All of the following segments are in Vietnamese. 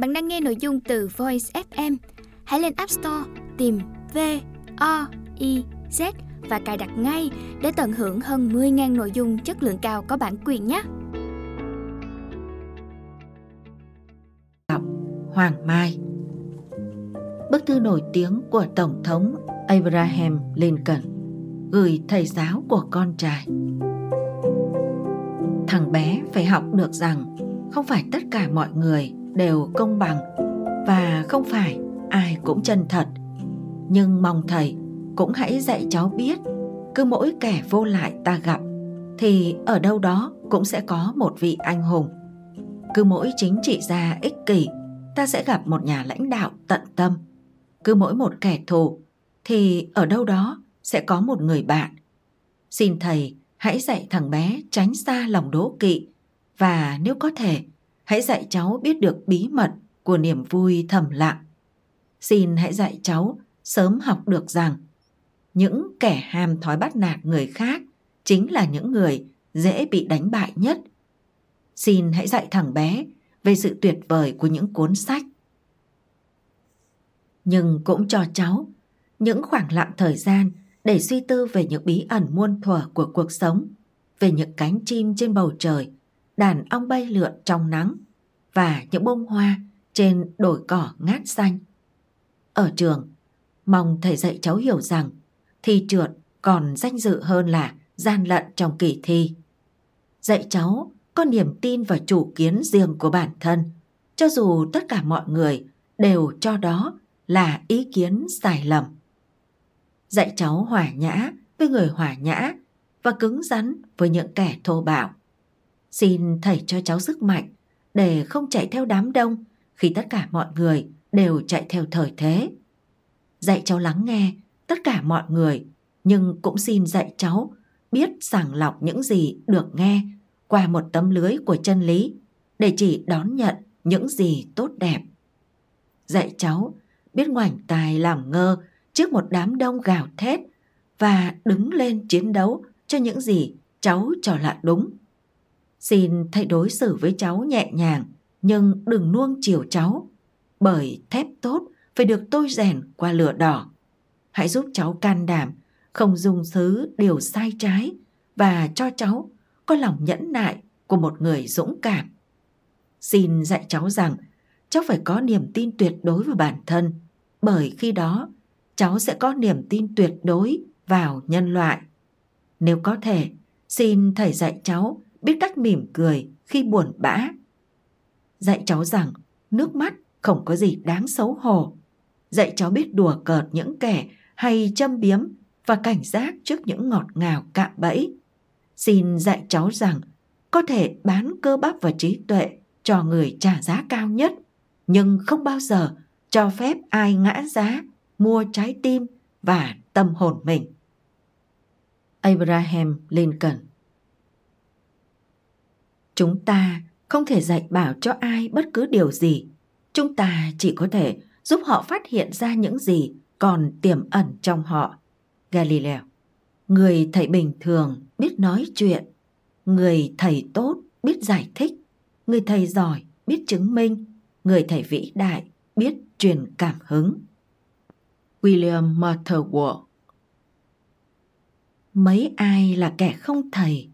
Bạn đang nghe nội dung từ Voice FM. Hãy lên App Store, tìm V O I Z và cài đặt ngay để tận hưởng hơn 10.000 nội dung chất lượng cao có bản quyền nhé. Hoàng Mai Bức thư nổi tiếng của Tổng thống Abraham Lincoln gửi thầy giáo của con trai. Thằng bé phải học được rằng không phải tất cả mọi người đều công bằng và không phải ai cũng chân thật. Nhưng mong thầy cũng hãy dạy cháu biết, cứ mỗi kẻ vô lại ta gặp, thì ở đâu đó cũng sẽ có một vị anh hùng. Cứ mỗi chính trị gia ích kỷ, ta sẽ gặp một nhà lãnh đạo tận tâm. Cứ mỗi một kẻ thù, thì ở đâu đó sẽ có một người bạn. Xin thầy hãy dạy thằng bé tránh xa lòng đố kỵ và nếu có thể hãy dạy cháu biết được bí mật của niềm vui thầm lặng. Xin hãy dạy cháu sớm học được rằng những kẻ ham thói bắt nạt người khác chính là những người dễ bị đánh bại nhất. Xin hãy dạy thằng bé về sự tuyệt vời của những cuốn sách. Nhưng cũng cho cháu những khoảng lặng thời gian để suy tư về những bí ẩn muôn thuở của cuộc sống, về những cánh chim trên bầu trời, đàn ong bay lượn trong nắng và những bông hoa trên đồi cỏ ngát xanh. Ở trường, mong thầy dạy cháu hiểu rằng thi trượt còn danh dự hơn là gian lận trong kỳ thi. Dạy cháu có niềm tin và chủ kiến riêng của bản thân, cho dù tất cả mọi người đều cho đó là ý kiến sai lầm. Dạy cháu hòa nhã với người hòa nhã và cứng rắn với những kẻ thô bạo. Xin thầy cho cháu sức mạnh để không chạy theo đám đông khi tất cả mọi người đều chạy theo thời thế. Dạy cháu lắng nghe tất cả mọi người, nhưng cũng xin dạy cháu biết sàng lọc những gì được nghe qua một tấm lưới của chân lý để chỉ đón nhận những gì tốt đẹp. Dạy cháu biết ngoảnh tài làm ngơ trước một đám đông gào thét và đứng lên chiến đấu cho những gì cháu cho là đúng. Xin thầy đối xử với cháu nhẹ nhàng nhưng đừng nuông chiều cháu bởi thép tốt phải được tôi rèn qua lửa đỏ. Hãy giúp cháu can đảm, không dùng thứ điều sai trái và cho cháu có lòng nhẫn nại của một người dũng cảm. Xin dạy cháu rằng cháu phải có niềm tin tuyệt đối vào bản thân, bởi khi đó cháu sẽ có niềm tin tuyệt đối vào nhân loại. Nếu có thể, xin thầy dạy cháu biết cách mỉm cười khi buồn bã. Dạy cháu rằng nước mắt không có gì đáng xấu hổ. Dạy cháu biết đùa cợt những kẻ hay châm biếm và cảnh giác trước những ngọt ngào cạm bẫy xin dạy cháu rằng có thể bán cơ bắp và trí tuệ cho người trả giá cao nhất, nhưng không bao giờ cho phép ai ngã giá, mua trái tim và tâm hồn mình abraham lincoln chúng ta không thể dạy bảo cho ai bất cứ điều gì. Chúng ta chỉ có thể giúp họ phát hiện ra những gì còn tiềm ẩn trong họ. Galileo, người thầy bình thường biết nói chuyện. Người thầy tốt biết giải thích. Người thầy giỏi biết chứng minh. Người thầy vĩ đại biết truyền cảm hứng. William Motherwell, mấy ai là kẻ không thầy?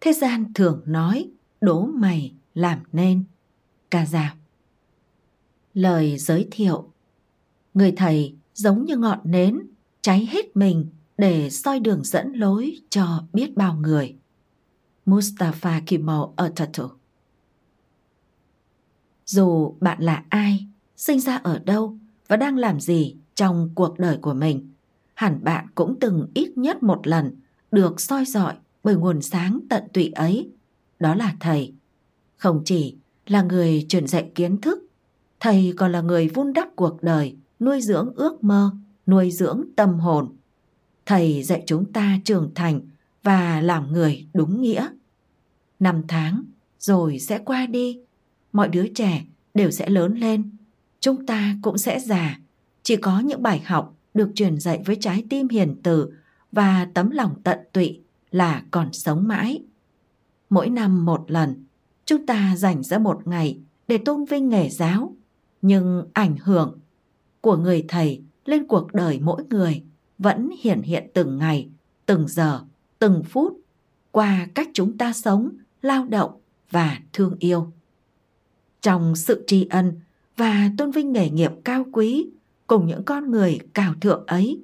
Thế gian thường nói đố mày làm nên ca dao lời giới thiệu người thầy giống như ngọn nến cháy hết mình để soi đường dẫn lối cho biết bao người. Mustafa Kemal Atatürk Dù bạn là ai, sinh ra ở đâu và đang làm gì trong cuộc đời của mình, hẳn bạn cũng từng ít nhất một lần được soi dọi bởi nguồn sáng tận tụy ấy. Đó là thầy. Không chỉ là người truyền dạy kiến thức, thầy còn là người vun đắp cuộc đời, nuôi dưỡng ước mơ, nuôi dưỡng tâm hồn. Thầy dạy chúng ta trưởng thành và làm người đúng nghĩa. Năm tháng rồi sẽ qua đi. Mọi đứa trẻ đều sẽ lớn lên. Chúng ta cũng sẽ già. Chỉ có những bài học được truyền dạy với trái tim hiền từ và tấm lòng tận tụy là còn sống mãi mỗi năm một lần chúng ta dành ra một ngày để tôn vinh nghề giáo Nhưng ảnh hưởng của người thầy lên cuộc đời mỗi người vẫn hiện hiện từng ngày, từng giờ, từng phút qua cách chúng ta sống, lao động và thương yêu. Trong sự tri ân và tôn vinh nghề nghiệp cao quý cùng những con người cao thượng ấy,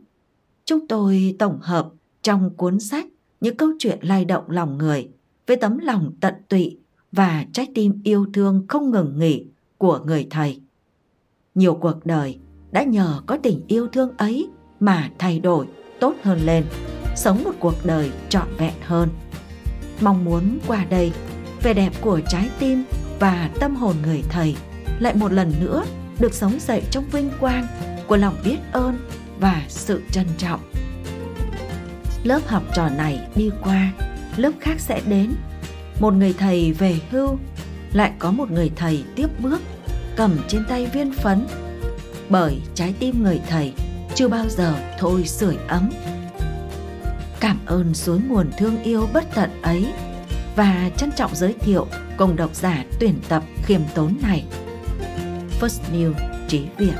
chúng tôi tổng hợp trong cuốn sách những câu chuyện lay động lòng người với tấm lòng tận tụy và trái tim yêu thương không ngừng nghỉ của người thầy. Nhiều cuộc đời đã nhờ có tình yêu thương ấy mà thay đổi tốt hơn lên, sống một cuộc đời trọn vẹn hơn. Mong muốn qua đây, vẻ đẹp của trái tim và tâm hồn người thầy lại một lần nữa được sống dậy trong vinh quang của lòng biết ơn và sự trân trọng. Lớp học trò này đi qua, lớp khác sẽ đến. Một người thầy về hưu, lại có một người thầy tiếp bước, cầm trên tay viên phấn. Bởi trái tim người thầy chưa bao giờ thôi sưởi ấm. Cảm ơn suối nguồn thương yêu bất tận ấy và trân trọng giới thiệu cùng độc giả tuyển tập khiêm tốn này. First New Trí Việt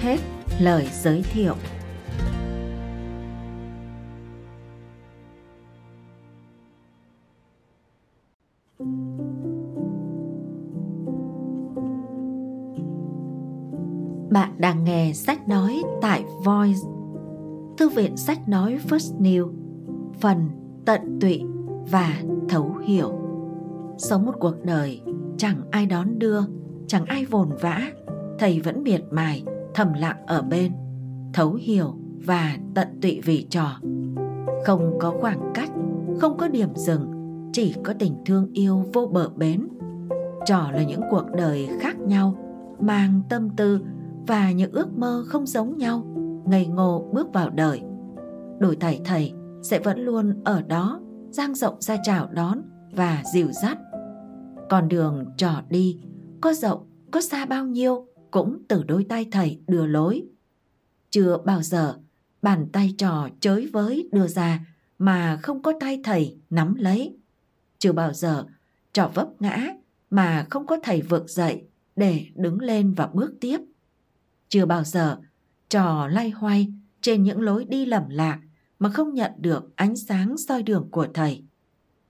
Hết lời giới thiệu Bạn đang nghe sách nói tại Voice, thư viện sách nói First New, phần tận tụy và thấu hiểu. Sống một cuộc đời chẳng ai đón đưa, chẳng ai vồn vã, thầy vẫn miệt mài, thầm lặng ở bên, thấu hiểu và tận tụy vì trò. Không có khoảng cách, không có điểm dừng, chỉ có tình thương yêu vô bờ bến. Trò là những cuộc đời khác nhau, mang tâm tư và những ước mơ không giống nhau, ngây ngô bước vào đời. Đổi thầy thầy sẽ vẫn luôn ở đó, giang rộng ra chào đón và dìu dắt. Con đường trò đi, có rộng, có xa bao nhiêu, cũng từ đôi tay thầy đưa lối. Chưa bao giờ bàn tay trò chới với đưa ra mà không có tay thầy nắm lấy. Chưa bao giờ trò vấp ngã mà không có thầy vực dậy để đứng lên và bước tiếp. Chưa bao giờ trò lay hoay trên những lối đi lầm lạc mà không nhận được ánh sáng soi đường của thầy.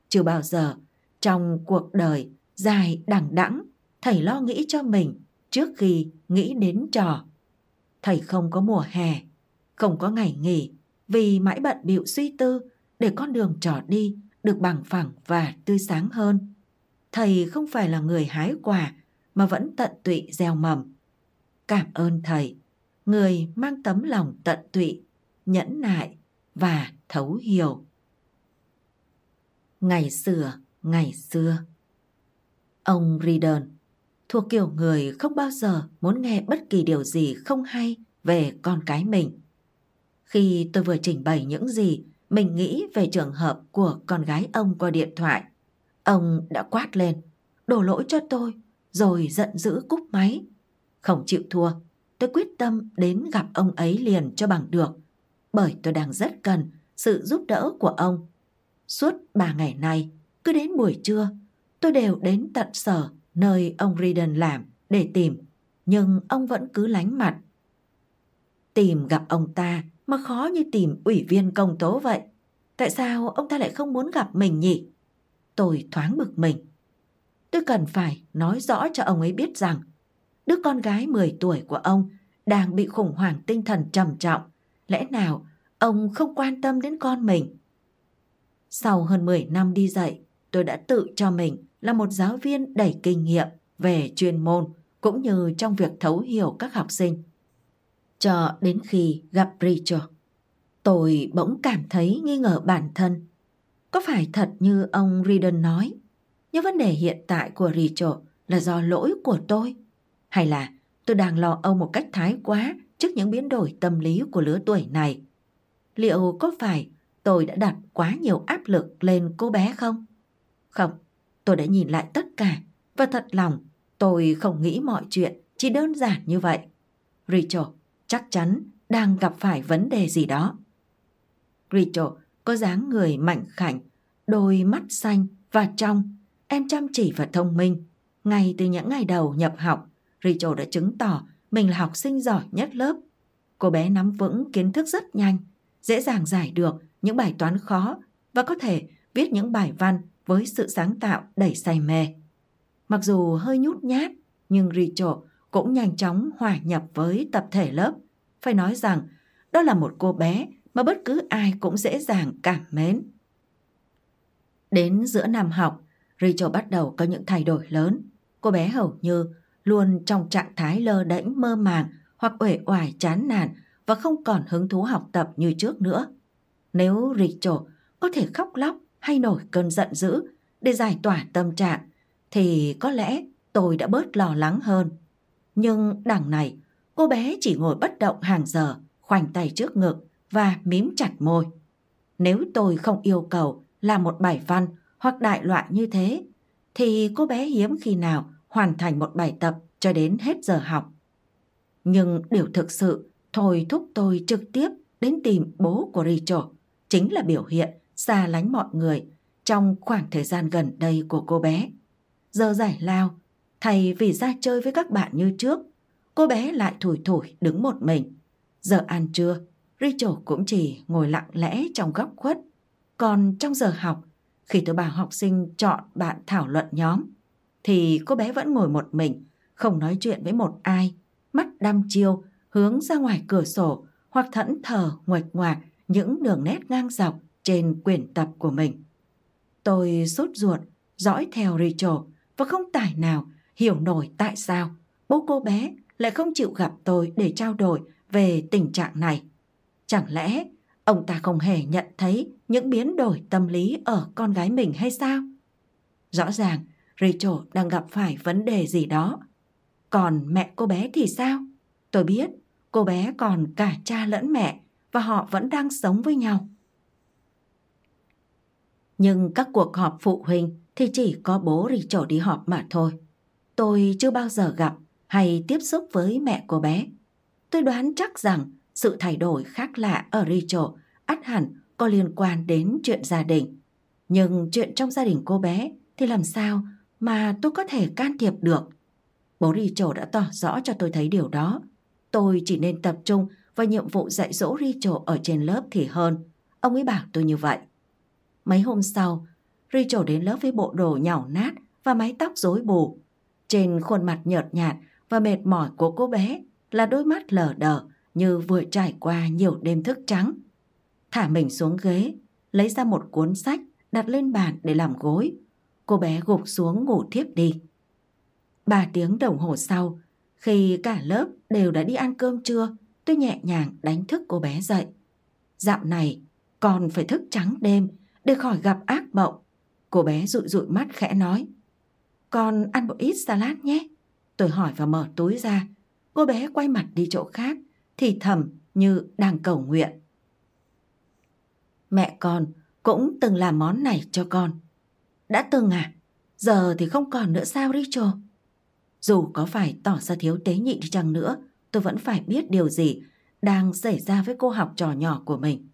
Chưa bao giờ trong cuộc đời dài đằng đẵng thầy lo nghĩ cho mình trước khi nghĩ đến trò. Thầy không có mùa hè, không có ngày nghỉ vì mãi bận bịu suy tư để con đường trò đi được bằng phẳng và tươi sáng hơn. Thầy không phải là người hái quả mà vẫn tận tụy gieo mầm. Cảm ơn thầy, người mang tấm lòng tận tụy, nhẫn nại và thấu hiểu. Ngày xưa, ngày xưa. Ông Ridden thuộc kiểu người không bao giờ muốn nghe bất kỳ điều gì không hay về con cái mình. Khi tôi vừa trình bày những gì mình nghĩ về trường hợp của con gái ông qua điện thoại, ông đã quát lên, đổ lỗi cho tôi, rồi giận dữ cúp máy. Không chịu thua, tôi quyết tâm đến gặp ông ấy liền cho bằng được, bởi tôi đang rất cần sự giúp đỡ của ông. Suốt ba ngày nay, cứ đến buổi trưa, tôi đều đến tận sở nơi ông Riden làm để tìm, nhưng ông vẫn cứ lánh mặt. Tìm gặp ông ta mà khó như tìm ủy viên công tố vậy. Tại sao ông ta lại không muốn gặp mình nhỉ? Tôi thoáng bực mình. Tôi cần phải nói rõ cho ông ấy biết rằng đứa con gái 10 tuổi của ông đang bị khủng hoảng tinh thần trầm trọng. Lẽ nào ông không quan tâm đến con mình? Sau hơn 10 năm đi dạy, tôi đã tự cho mình là một giáo viên đầy kinh nghiệm về chuyên môn cũng như trong việc thấu hiểu các học sinh. Cho đến khi gặp Rachel, tôi bỗng cảm thấy nghi ngờ bản thân. Có phải thật như ông Riden nói, những vấn đề hiện tại của Rachel là do lỗi của tôi? Hay là tôi đang lo âu một cách thái quá trước những biến đổi tâm lý của lứa tuổi này? Liệu có phải tôi đã đặt quá nhiều áp lực lên cô bé không? Không, tôi đã nhìn lại tất cả và thật lòng tôi không nghĩ mọi chuyện chỉ đơn giản như vậy. Rachel chắc chắn đang gặp phải vấn đề gì đó. Rachel có dáng người mảnh khảnh, đôi mắt xanh và trong, em chăm chỉ và thông minh, Ngay từ những ngày đầu nhập học, Rachel đã chứng tỏ mình là học sinh giỏi nhất lớp. Cô bé nắm vững kiến thức rất nhanh, dễ dàng giải được những bài toán khó và có thể viết những bài văn với sự sáng tạo đầy say mê. Mặc dù hơi nhút nhát, nhưng Rachel cũng nhanh chóng hòa nhập với tập thể lớp. Phải nói rằng, đó là một cô bé mà bất cứ ai cũng dễ dàng cảm mến. Đến giữa năm học, Rachel bắt đầu có những thay đổi lớn. Cô bé hầu như luôn trong trạng thái lơ đễnh mơ màng hoặc uể oải chán nản và không còn hứng thú học tập như trước nữa. Nếu Rachel có thể khóc lóc hay nổi cơn giận dữ để giải tỏa tâm trạng thì có lẽ tôi đã bớt lo lắng hơn. Nhưng đằng này, cô bé chỉ ngồi bất động hàng giờ, khoanh tay trước ngực và mím chặt môi. Nếu tôi không yêu cầu làm một bài văn hoặc đại loại như thế, thì cô bé hiếm khi nào hoàn thành một bài tập cho đến hết giờ học. Nhưng điều thực sự thôi thúc tôi trực tiếp đến tìm bố của Rachel chính là biểu hiện xa lánh mọi người trong khoảng thời gian gần đây của cô bé. Giờ giải lao, thay vì ra chơi với các bạn như trước, cô bé lại thủi thủi đứng một mình. Giờ ăn trưa, Rachel cũng chỉ ngồi lặng lẽ trong góc khuất. Còn trong giờ học, khi tôi bảo học sinh chọn bạn thảo luận nhóm, thì cô bé vẫn ngồi một mình, không nói chuyện với một ai, mắt đăm chiêu, hướng ra ngoài cửa sổ hoặc thẫn thờ nguệch ngoạc những đường nét ngang dọc trên quyển tập của mình. Tôi sốt ruột, dõi theo Rachel và không tài nào hiểu nổi tại sao bố cô bé lại không chịu gặp tôi để trao đổi về tình trạng này. Chẳng lẽ ông ta không hề nhận thấy những biến đổi tâm lý ở con gái mình hay sao? Rõ ràng Rachel đang gặp phải vấn đề gì đó. Còn mẹ cô bé thì sao? Tôi biết, cô bé còn cả cha lẫn mẹ và họ vẫn đang sống với nhau. Nhưng các cuộc họp phụ huynh thì chỉ có bố Rachel đi họp mà thôi. Tôi chưa bao giờ gặp hay tiếp xúc với mẹ cô bé. Tôi đoán chắc rằng sự thay đổi khác lạ ở Rachel ắt hẳn có liên quan đến chuyện gia đình. Nhưng chuyện trong gia đình cô bé thì làm sao mà tôi có thể can thiệp được? Bố Rachel đã tỏ rõ cho tôi thấy điều đó. Tôi chỉ nên tập trung vào nhiệm vụ dạy dỗ Rachel ở trên lớp thì hơn. Ông ấy bảo tôi như vậy. Mấy hôm sau, Rachel đến lớp với bộ đồ nhàu nát và mái tóc rối bù. Trên khuôn mặt nhợt nhạt và mệt mỏi của cô bé là đôi mắt lờ đờ như vừa trải qua nhiều đêm thức trắng. Thả mình xuống ghế, lấy ra một cuốn sách đặt lên bàn để làm gối. Cô bé gục xuống ngủ thiếp đi. Ba tiếng đồng hồ sau, khi cả lớp đều đã đi ăn cơm trưa, tôi nhẹ nhàng đánh thức cô bé dậy. Dạo này, con phải thức trắng đêm để khỏi gặp ác mộng. Cô bé rụi rụi mắt khẽ nói. Con ăn một ít salad nhé. Tôi hỏi và mở túi ra. Cô bé quay mặt đi chỗ khác, thì thầm như đang cầu nguyện. Mẹ con cũng từng làm món này cho con. Đã từng à? Giờ thì không còn nữa sao Rachel? Dù có phải tỏ ra thiếu tế nhị đi chăng nữa, tôi vẫn phải biết điều gì đang xảy ra với cô học trò nhỏ của mình.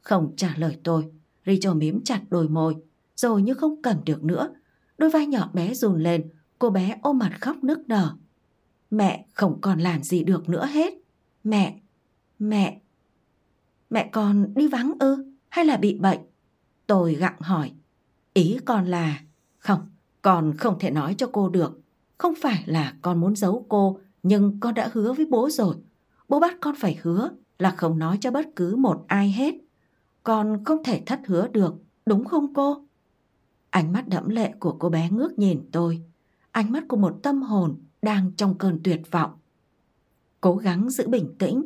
Không trả lời tôi, Rachel mím chặt đôi môi, rồi như không cầm được nữa. Đôi vai nhỏ bé run lên, cô bé ôm mặt khóc nức nở. Mẹ không còn làm gì được nữa hết. Mẹ, mẹ, mẹ con đi vắng ư hay là bị bệnh? Tôi gặng hỏi. Ý con là, không, con không thể nói cho cô được. Không phải là con muốn giấu cô, nhưng con đã hứa với bố rồi. Bố bắt con phải hứa là không nói cho bất cứ một ai hết. Con không thể thất hứa được, đúng không cô? Ánh mắt đẫm lệ của cô bé ngước nhìn tôi. Ánh mắt của một tâm hồn đang trong cơn tuyệt vọng. Cố gắng giữ bình tĩnh,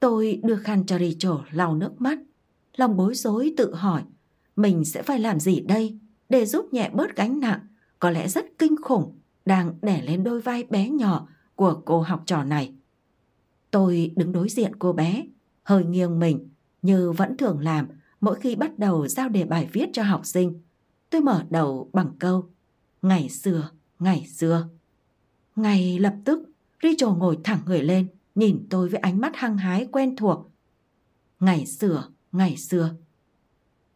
tôi đưa khăn cho Rachel lau nước mắt. Lòng bối rối tự hỏi, mình sẽ phải làm gì đây để giúp nhẹ bớt gánh nặng, có lẽ rất kinh khủng, đang đè lên đôi vai bé nhỏ của cô học trò này. Tôi đứng đối diện cô bé, hơi nghiêng mình, như vẫn thường làm mỗi khi bắt đầu giao đề bài viết cho học sinh. Tôi mở đầu bằng câu Ngày xưa, ngày xưa. Ngay lập tức, Rachel ngồi thẳng người lên, nhìn tôi với ánh mắt hăng hái quen thuộc. Ngày xưa, ngày xưa.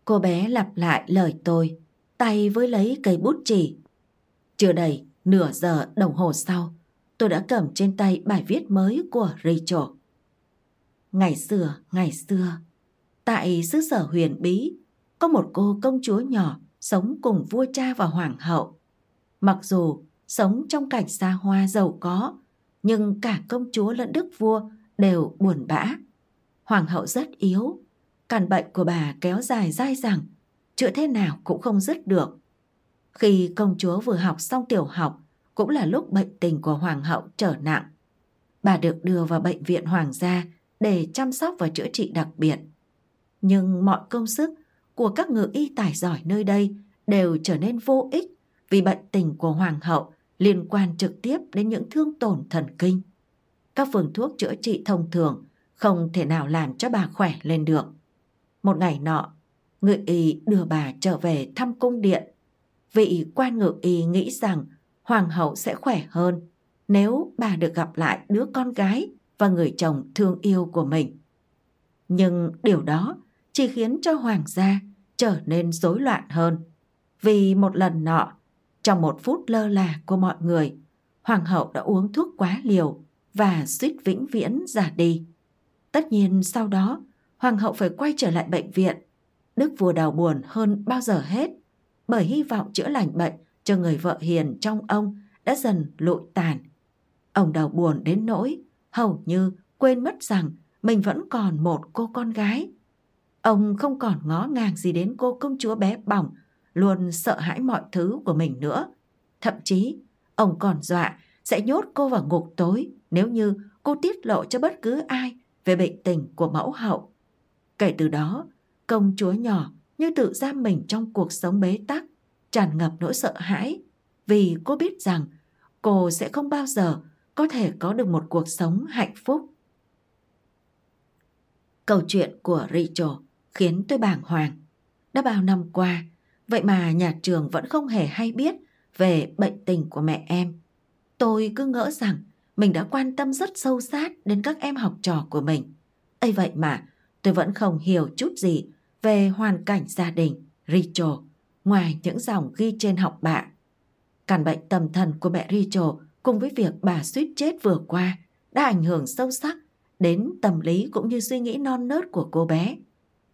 Cô bé lặp lại lời tôi, tay với lấy cây bút chỉ. Chưa đầy Nửa giờ đồng hồ sau, tôi đã cầm trên tay bài viết mới của Rachel. Ngày xưa, ngày xưa, tại xứ sở huyền bí, có một cô công chúa nhỏ sống cùng vua cha và hoàng hậu. Mặc dù sống trong cảnh xa hoa giàu có, nhưng cả công chúa lẫn đức vua đều buồn bã. Hoàng hậu rất yếu, căn bệnh của bà kéo dài dai dẳng, chữa thế nào cũng không dứt được. Khi công chúa vừa học xong tiểu học, cũng là lúc bệnh tình của hoàng hậu trở nặng. Bà được đưa vào bệnh viện hoàng gia để chăm sóc và chữa trị đặc biệt. Nhưng mọi công sức của các ngự y tài giỏi nơi đây đều trở nên vô ích vì bệnh tình của hoàng hậu liên quan trực tiếp đến những thương tổn thần kinh. Các phương thuốc chữa trị thông thường không thể nào làm cho bà khỏe lên được. Một ngày nọ, ngự y đưa bà trở về thăm cung điện. Vị quan ngự y nghĩ rằng hoàng hậu sẽ khỏe hơn nếu bà được gặp lại đứa con gái và người chồng thương yêu của mình. Nhưng điều đó chỉ khiến cho hoàng gia trở nên rối loạn hơn. Vì một lần nọ, trong một phút lơ là của mọi người, hoàng hậu đã uống thuốc quá liều và suýt vĩnh viễn ra đi. Tất nhiên sau đó, hoàng hậu phải quay trở lại bệnh viện. Đức vua đau buồn hơn bao giờ hết, bởi hy vọng chữa lành bệnh cho người vợ hiền trong ông đã dần lụi tàn. Ông đau buồn đến nỗi hầu như quên mất rằng mình vẫn còn một cô con gái. Ông không còn ngó ngàng gì đến cô công chúa bé bỏng, luôn sợ hãi mọi thứ của mình nữa. Thậm chí, ông còn dọa sẽ nhốt cô vào ngục tối nếu như cô tiết lộ cho bất cứ ai về bệnh tình của mẫu hậu. Kể từ đó, công chúa nhỏ như tự giam mình trong cuộc sống bế tắc, tràn ngập nỗi sợ hãi vì cô biết rằng cô sẽ không bao giờ có thể có được một cuộc sống hạnh phúc. Câu chuyện của Rachel khiến tôi bàng hoàng. Đã bao năm qua, vậy mà nhà trường vẫn không hề hay biết về bệnh tình của mẹ em. Tôi cứ ngỡ rằng mình đã quan tâm rất sâu sát đến các em học trò của mình. ấy vậy mà tôi vẫn không hiểu chút gì về hoàn cảnh gia đình, Rachel, ngoài những dòng ghi trên học bạ. Căn bệnh tâm thần của mẹ Rachel cùng với việc bà suýt chết vừa qua đã ảnh hưởng sâu sắc đến tâm lý cũng như suy nghĩ non nớt của cô bé.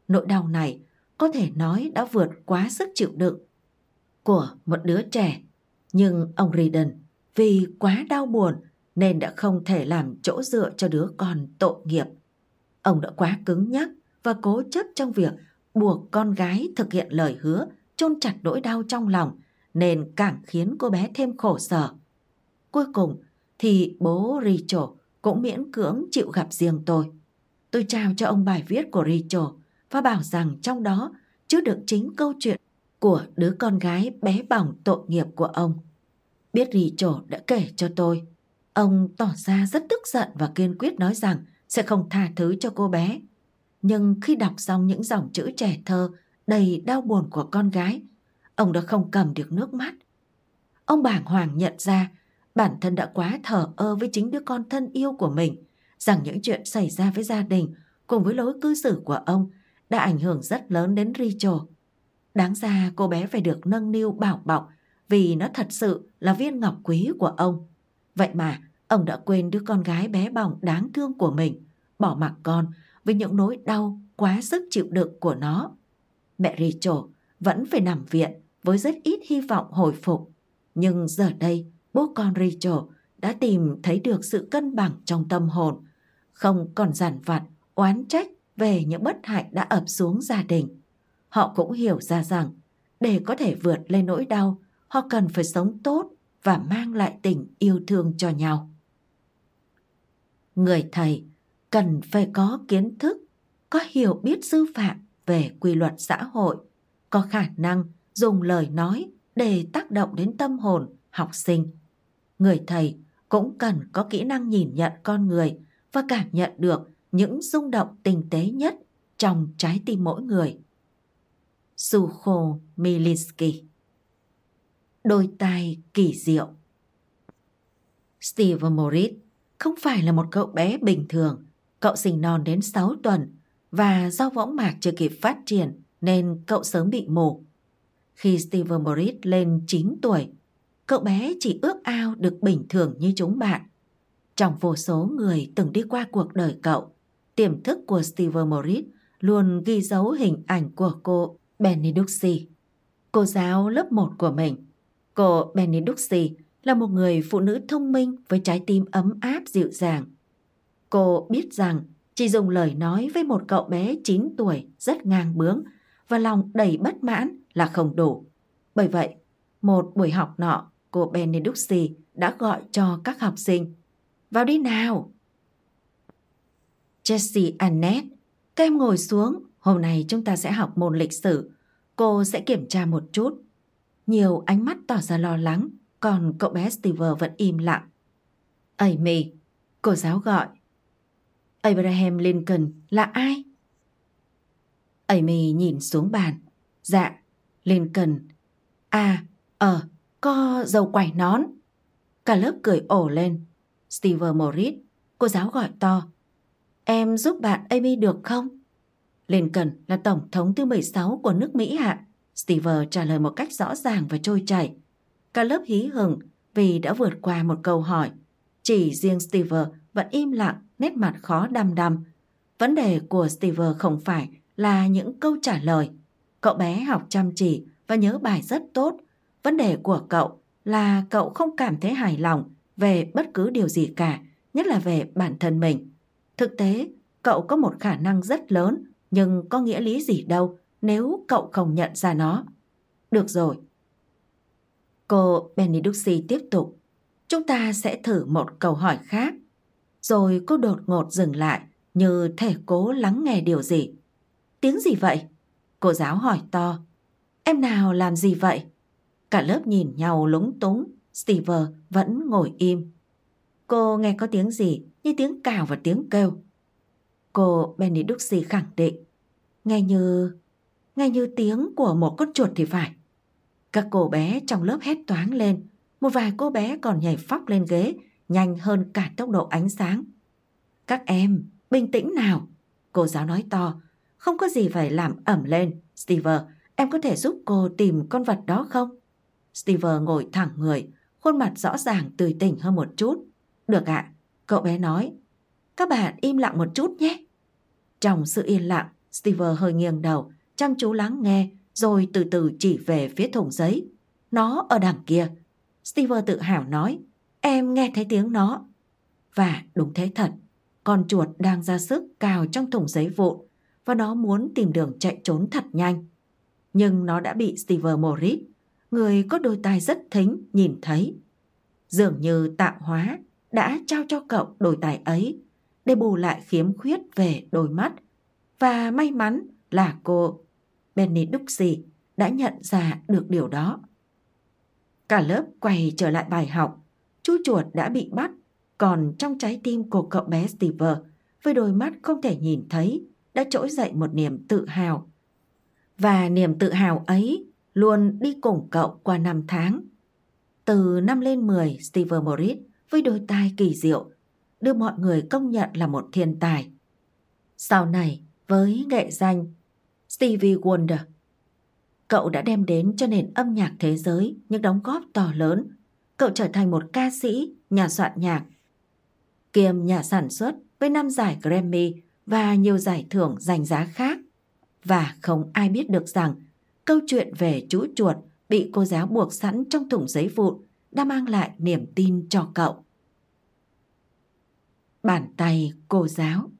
Nỗi đau này có thể nói đã vượt quá sức chịu đựng của một đứa trẻ. Nhưng ông Riden vì quá đau buồn nên đã không thể làm chỗ dựa cho đứa con tội nghiệp. Ông đã quá cứng nhắc và cố chấp trong việc buộc con gái thực hiện lời hứa chôn chặt nỗi đau trong lòng nên càng khiến cô bé thêm khổ sở. Cuối cùng thì bố Rachel cũng miễn cưỡng chịu gặp riêng tôi. Tôi trao cho ông bài viết của Rachel và bảo rằng trong đó chứa đựng chính câu chuyện của đứa con gái bé bỏng tội nghiệp của ông. Biết Rachel đã kể cho tôi, ông tỏ ra rất tức giận và kiên quyết nói rằng sẽ không tha thứ cho cô bé. Nhưng khi đọc xong những dòng chữ trẻ thơ đầy đau buồn của con gái, ông đã không cầm được nước mắt. Ông bàng hoàng nhận ra bản thân đã quá thờ ơ với chính đứa con thân yêu của mình, rằng những chuyện xảy ra với gia đình cùng với lối cư xử của ông đã ảnh hưởng rất lớn đến Rachel. Đáng ra cô bé phải được nâng niu bảo bọc vì nó thật sự là viên ngọc quý của ông. Vậy mà ông đã quên đứa con gái bé bỏng đáng thương của mình, bỏ mặc con với những nỗi đau quá sức chịu đựng của nó. Mẹ Rachel vẫn phải nằm viện với rất ít hy vọng hồi phục. Nhưng giờ đây, bố con Rachel đã tìm thấy được sự cân bằng trong tâm hồn, không còn giản vặt, oán trách về những bất hạnh đã ập xuống gia đình. Họ cũng hiểu ra rằng để có thể vượt lên nỗi đau, họ cần phải sống tốt và mang lại tình yêu thương cho nhau. Người thầy cần phải có kiến thức, có hiểu biết sư phạm về quy luật xã hội, có khả năng dùng lời nói để tác động đến tâm hồn học sinh. Người thầy cũng cần có kỹ năng nhìn nhận con người và cảm nhận được những rung động tinh tế nhất trong trái tim mỗi người. Sukho Milinsky Đôi tai kỳ diệu Steve Moritz không phải là một cậu bé bình thường. Cậu sinh non đến 6 tuần và do võng mạc chưa kịp phát triển nên cậu sớm bị mù. Khi Steve Moritz lên 9 tuổi, cậu bé chỉ ước ao được bình thường như chúng bạn. Trong vô số người từng đi qua cuộc đời cậu, tiềm thức của Steve Morris luôn ghi dấu hình ảnh của cô Beneduxi, cô giáo lớp 1 của mình. Cô Beneduxi là một người phụ nữ thông minh với trái tim ấm áp dịu dàng. Cô biết rằng chỉ dùng lời nói với một cậu bé 9 tuổi rất ngang bướng và lòng đầy bất mãn là không đủ. Bởi vậy, một buổi học nọ, cô Beneduxi đã gọi cho các học sinh. Vào đi nào! Jessie Annette, các em ngồi xuống, hôm nay chúng ta sẽ học môn lịch sử. Cô sẽ kiểm tra một chút. Nhiều ánh mắt tỏ ra lo lắng, còn cậu bé Steve vẫn im lặng. Amy, cô giáo gọi. Abraham Lincoln là ai? Amy nhìn xuống bàn. Dạ, Lincoln. À, ờ, có dầu quải nón. Cả lớp cười ổ lên. Steve Morris, cô giáo gọi to. Em giúp bạn Amy được không? Lincoln là tổng thống thứ 16 của nước Mỹ ạ. Steve trả lời một cách rõ ràng và trôi chảy. Cả lớp hí hửng vì đã vượt qua một câu hỏi. Chỉ riêng Steve vẫn im lặng, nét mặt khó đăm đăm. Vấn đề của Steve không phải là những câu trả lời. Cậu bé học chăm chỉ và nhớ bài rất tốt. Vấn đề của cậu là cậu không cảm thấy hài lòng về bất cứ điều gì cả, nhất là về bản thân mình. Thực tế, cậu có một khả năng rất lớn, nhưng có nghĩa lý gì đâu nếu cậu không nhận ra nó. Được rồi. Cô Beniduxi tiếp tục. Chúng ta sẽ thử một câu hỏi khác. Rồi cô đột ngột dừng lại, như thể cố lắng nghe điều gì. Tiếng gì vậy? Cô giáo hỏi to. Em nào làm gì vậy? Cả lớp nhìn nhau lúng túng. Steve vẫn ngồi im. Cô nghe có tiếng gì như tiếng cào và tiếng kêu. Cô Beneduxi khẳng định. Nghe như... nghe như tiếng của một con chuột thì phải. Các cô bé trong lớp hét toáng lên. Một vài cô bé còn nhảy phóc lên ghế, nhanh hơn cả tốc độ ánh sáng. Các em, bình tĩnh nào. Cô giáo nói to. Không có gì phải làm ẩm lên. Steve, em có thể giúp cô tìm con vật đó không? Steve ngồi thẳng người, khuôn mặt rõ ràng tươi tỉnh hơn một chút. Được ạ, cậu bé nói. Các bạn im lặng một chút nhé. Trong sự yên lặng, Steve hơi nghiêng đầu, chăm chú lắng nghe, rồi từ từ chỉ về phía thùng giấy. Nó ở đằng kia. Steve tự hào nói, em nghe thấy tiếng nó. Và đúng thế thật, con chuột đang ra sức cào trong thùng giấy vụn và nó muốn tìm đường chạy trốn thật nhanh. Nhưng nó đã bị Steve Morris, người có đôi tai rất thính, nhìn thấy. Dường như tạo hóa đã trao cho cậu đôi tài ấy để bù lại khiếm khuyết về đôi mắt. Và may mắn là cô Benny Duxi đã nhận ra được điều đó. Cả lớp quay trở lại bài học. Chú chuột đã bị bắt, còn trong trái tim của cậu bé Steve với đôi mắt không thể nhìn thấy đã trỗi dậy một niềm tự hào. Và niềm tự hào ấy luôn đi cùng cậu qua năm tháng. Từ năm lên 10, Steve Morris với đôi tai kỳ diệu đưa mọi người công nhận là một thiên tài. Sau này, với nghệ danh Stevie Wonder, cậu đã đem đến cho nền âm nhạc thế giới những đóng góp to lớn. Cậu trở thành một ca sĩ, nhà soạn nhạc, kiêm nhà sản xuất với năm giải Grammy và nhiều giải thưởng danh giá khác. Và không ai biết được rằng câu chuyện về chú chuột bị cô giáo buộc sẵn trong thùng giấy vụn đã mang lại niềm tin cho cậu. Bàn tay cô giáo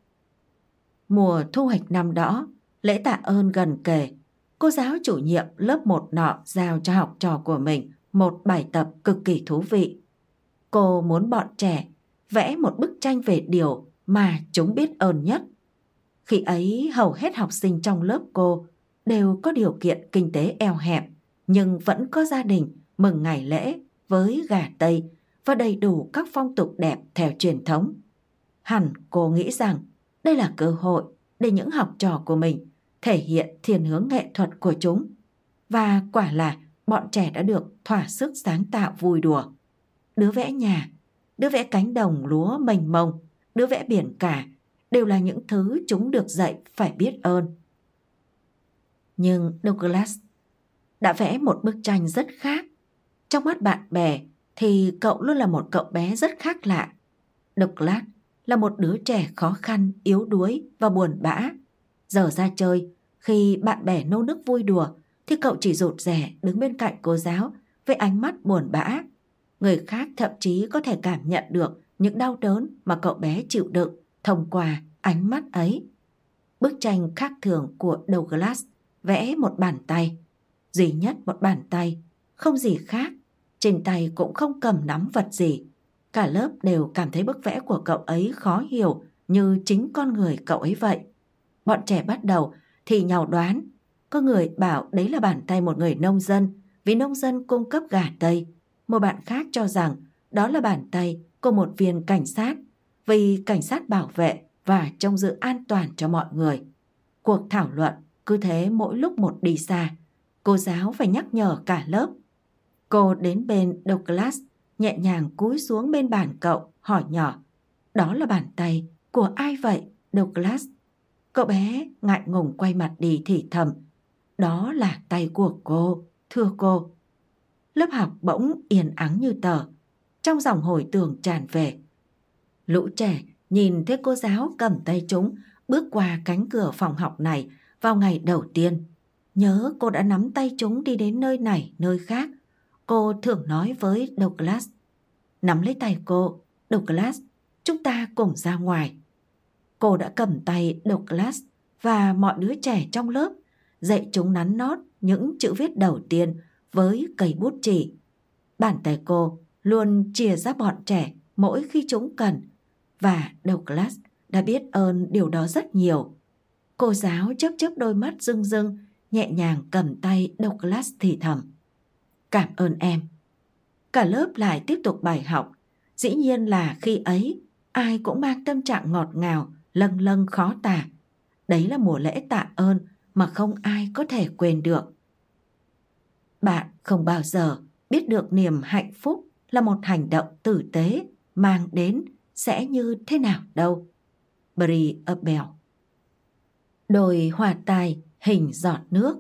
Mùa thu hoạch năm đó, lễ tạ ơn gần kề, cô giáo chủ nhiệm lớp một nọ giao cho học trò của mình một bài tập cực kỳ thú vị. Cô muốn bọn trẻ vẽ một bức tranh về điều mà chúng biết ơn nhất. Khi ấy hầu hết học sinh trong lớp cô đều có điều kiện kinh tế eo hẹp, nhưng vẫn có gia đình mừng ngày lễ với gà tây và đầy đủ các phong tục đẹp theo truyền thống. Hẳn cô nghĩ rằng đây là cơ hội để những học trò của mình thể hiện thiên hướng nghệ thuật của chúng. Và quả là bọn trẻ đã được thỏa sức sáng tạo vui đùa. Đứa vẽ nhà, đứa vẽ cánh đồng lúa mênh mông, đứa vẽ biển cả đều là những thứ chúng được dạy phải biết ơn. Nhưng Douglas đã vẽ một bức tranh rất khác. Trong mắt bạn bè thì cậu luôn là một cậu bé rất khác lạ. Douglas là một đứa trẻ khó khăn, yếu đuối và buồn bã. Giờ ra chơi, khi bạn bè nô nức vui đùa thì cậu chỉ rụt rẻ đứng bên cạnh cô giáo với ánh mắt buồn bã. Người khác thậm chí có thể cảm nhận được những đau đớn mà cậu bé chịu đựng thông qua ánh mắt ấy. Bức tranh khác thường của Douglas vẽ một bàn tay, duy nhất một bàn tay, không gì khác. Trên tay cũng không cầm nắm vật gì. Cả lớp đều cảm thấy bức vẽ của cậu ấy khó hiểu như chính con người cậu ấy vậy. Bọn trẻ bắt đầu thì nhào đoán. Có người bảo đấy là bàn tay một người nông dân vì nông dân cung cấp gà tây. Một bạn khác cho rằng đó là bàn tay của một viên cảnh sát vì cảnh sát bảo vệ và trông giữ an toàn cho mọi người. Cuộc thảo luận cứ thế mỗi lúc một đi xa. Cô giáo phải nhắc nhở cả lớp. Cô đến bên Douglas, nhẹ nhàng cúi xuống bên bàn cậu, hỏi nhỏ. Đó là bàn tay của ai vậy, Douglas? Cậu bé ngại ngùng quay mặt đi thì thầm. Đó là tay của cô, thưa cô. Lớp học bỗng yên ắng như tờ. Trong dòng hồi tưởng tràn về. Lũ trẻ nhìn thấy cô giáo cầm tay chúng bước qua cánh cửa phòng học này vào ngày đầu tiên. Nhớ cô đã nắm tay chúng đi đến nơi này, nơi khác. Cô thường nói với Douglas. Nắm lấy tay cô, Douglas, chúng ta cùng ra ngoài. Cô đã cầm tay Douglas và mọi đứa trẻ trong lớp, dạy chúng nắn nót những chữ viết đầu tiên với cây bút chỉ. Bàn tay cô luôn chia ra bọn trẻ mỗi khi chúng cần và Douglas đã biết ơn điều đó rất nhiều. Cô giáo chớp chớp đôi mắt rưng rưng, nhẹ nhàng cầm tay Douglas thì thầm. Cảm ơn em. Cả lớp lại tiếp tục bài học. Dĩ nhiên là khi ấy, ai cũng mang tâm trạng ngọt ngào, lâng lâng khó tả. Đấy là mùa lễ tạ ơn mà không ai có thể quên được. Bạn không bao giờ biết được niềm hạnh phúc là một hành động tử tế mang đến sẽ như thế nào đâu. Brie Abel Đồi hòa tài hình giọt nước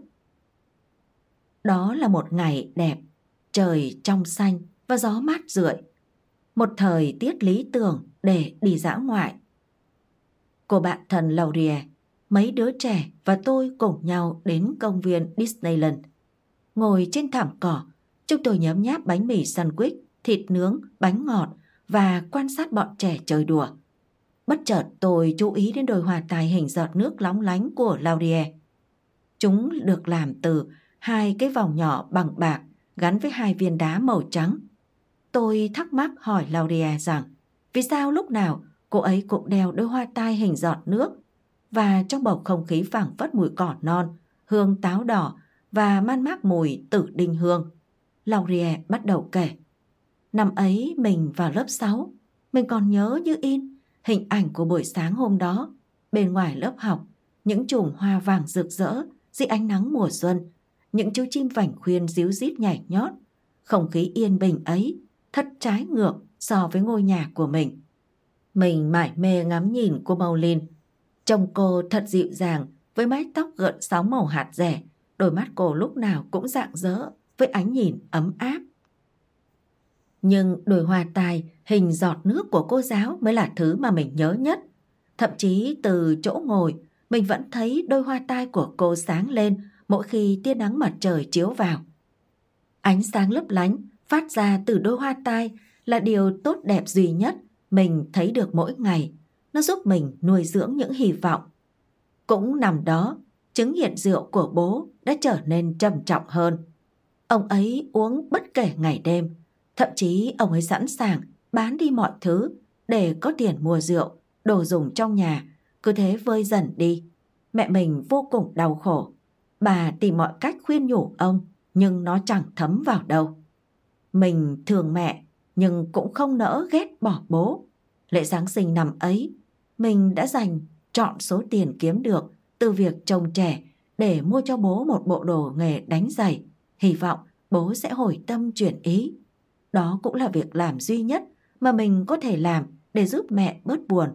Đó là một ngày đẹp, trời trong xanh và gió mát rượi. Một thời tiết lý tưởng để đi dã ngoại. Cô bạn thân Laurie, mấy đứa trẻ và tôi cùng nhau đến công viên Disneyland. Ngồi trên thảm cỏ, chúng tôi nhấm nháp bánh mì sandwich, thịt nướng, bánh ngọt và quan sát bọn trẻ chơi đùa. Bất chợt tôi chú ý đến đôi hoa tài hình giọt nước lóng lánh của Laurie. Chúng được làm từ hai cái vòng nhỏ bằng bạc gắn với hai viên đá màu trắng. Tôi thắc mắc hỏi Laurie rằng vì sao lúc nào cô ấy cũng đeo đôi hoa tai hình giọt nước và trong bầu không khí phảng phất mùi cỏ non, hương táo đỏ và man mác mùi tử đinh hương. Laurie bắt đầu kể. Năm ấy mình vào lớp 6, mình còn nhớ như in hình ảnh của buổi sáng hôm đó. Bên ngoài lớp học, những chùm hoa vàng rực rỡ dưới ánh nắng mùa xuân, những chú chim vảnh khuyên díu dít nhảy nhót. Không khí yên bình ấy thật trái ngược so với ngôi nhà của mình. Mình mải mê ngắm nhìn cô Maulin. Trông cô thật dịu dàng với mái tóc gợn sóng màu hạt rẻ, đôi mắt cô lúc nào cũng rạng rỡ với ánh nhìn ấm áp. Nhưng đôi hoa tai hình giọt nước của cô giáo mới là thứ mà mình nhớ nhất. Thậm chí từ chỗ ngồi, mình vẫn thấy đôi hoa tai của cô sáng lên mỗi khi tia nắng mặt trời chiếu vào. Ánh sáng lấp lánh phát ra từ đôi hoa tai là điều tốt đẹp duy nhất mình thấy được mỗi ngày. Nó giúp mình nuôi dưỡng những hy vọng. Cũng nằm đó, chứng nghiện rượu của bố đã trở nên trầm trọng hơn. Ông ấy uống bất kể ngày đêm, Thậm chí ông ấy sẵn sàng bán đi mọi thứ để có tiền mua rượu, đồ dùng trong nhà, cứ thế vơi dần đi. Mẹ mình vô cùng đau khổ. Bà tìm mọi cách khuyên nhủ ông, nhưng nó chẳng thấm vào đâu. Mình thương mẹ, nhưng cũng không nỡ ghét bỏ bố. Lễ Giáng sinh năm ấy, mình đã dành chọn số tiền kiếm được từ việc trông trẻ để mua cho bố một bộ đồ nghề đánh giày. Hy vọng bố sẽ hồi tâm chuyển ý. Đó cũng là việc làm duy nhất mà mình có thể làm để giúp mẹ bớt buồn.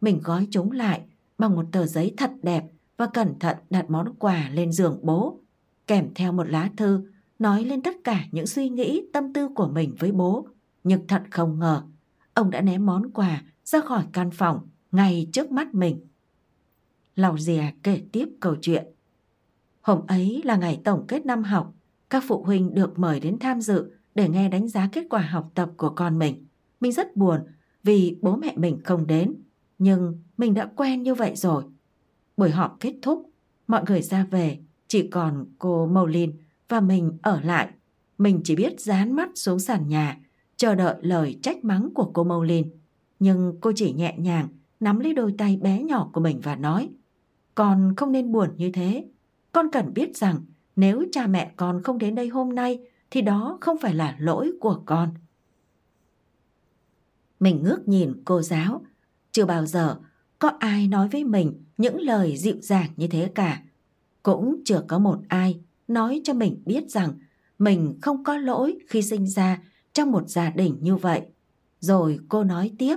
Mình gói chúng lại bằng một tờ giấy thật đẹp và cẩn thận đặt món quà lên giường bố, kèm theo một lá thư nói lên tất cả những suy nghĩ tâm tư của mình với bố. Nhưng thật không ngờ, ông đã ném món quà ra khỏi căn phòng ngay trước mắt mình. Lào dìa kể tiếp câu chuyện. Hôm ấy là ngày tổng kết năm học, các phụ huynh được mời đến tham dự để nghe đánh giá kết quả học tập của con mình. Mình rất buồn vì bố mẹ mình không đến, nhưng mình đã quen như vậy rồi. Buổi họp kết thúc, mọi người ra về, chỉ còn cô Moulin và mình ở lại. Mình chỉ biết dán mắt xuống sàn nhà, chờ đợi lời trách mắng của cô Moulin. Nhưng cô chỉ nhẹ nhàng nắm lấy đôi tay bé nhỏ của mình và nói, Con không nên buồn như thế. Con cần biết rằng nếu cha mẹ con không đến đây hôm nay thì đó không phải là lỗi của con. Mình ngước nhìn cô giáo. Chưa bao giờ có ai nói với mình những lời dịu dàng như thế cả. Cũng chưa có một ai nói cho mình biết rằng mình không có lỗi khi sinh ra trong một gia đình như vậy. Rồi cô nói tiếp,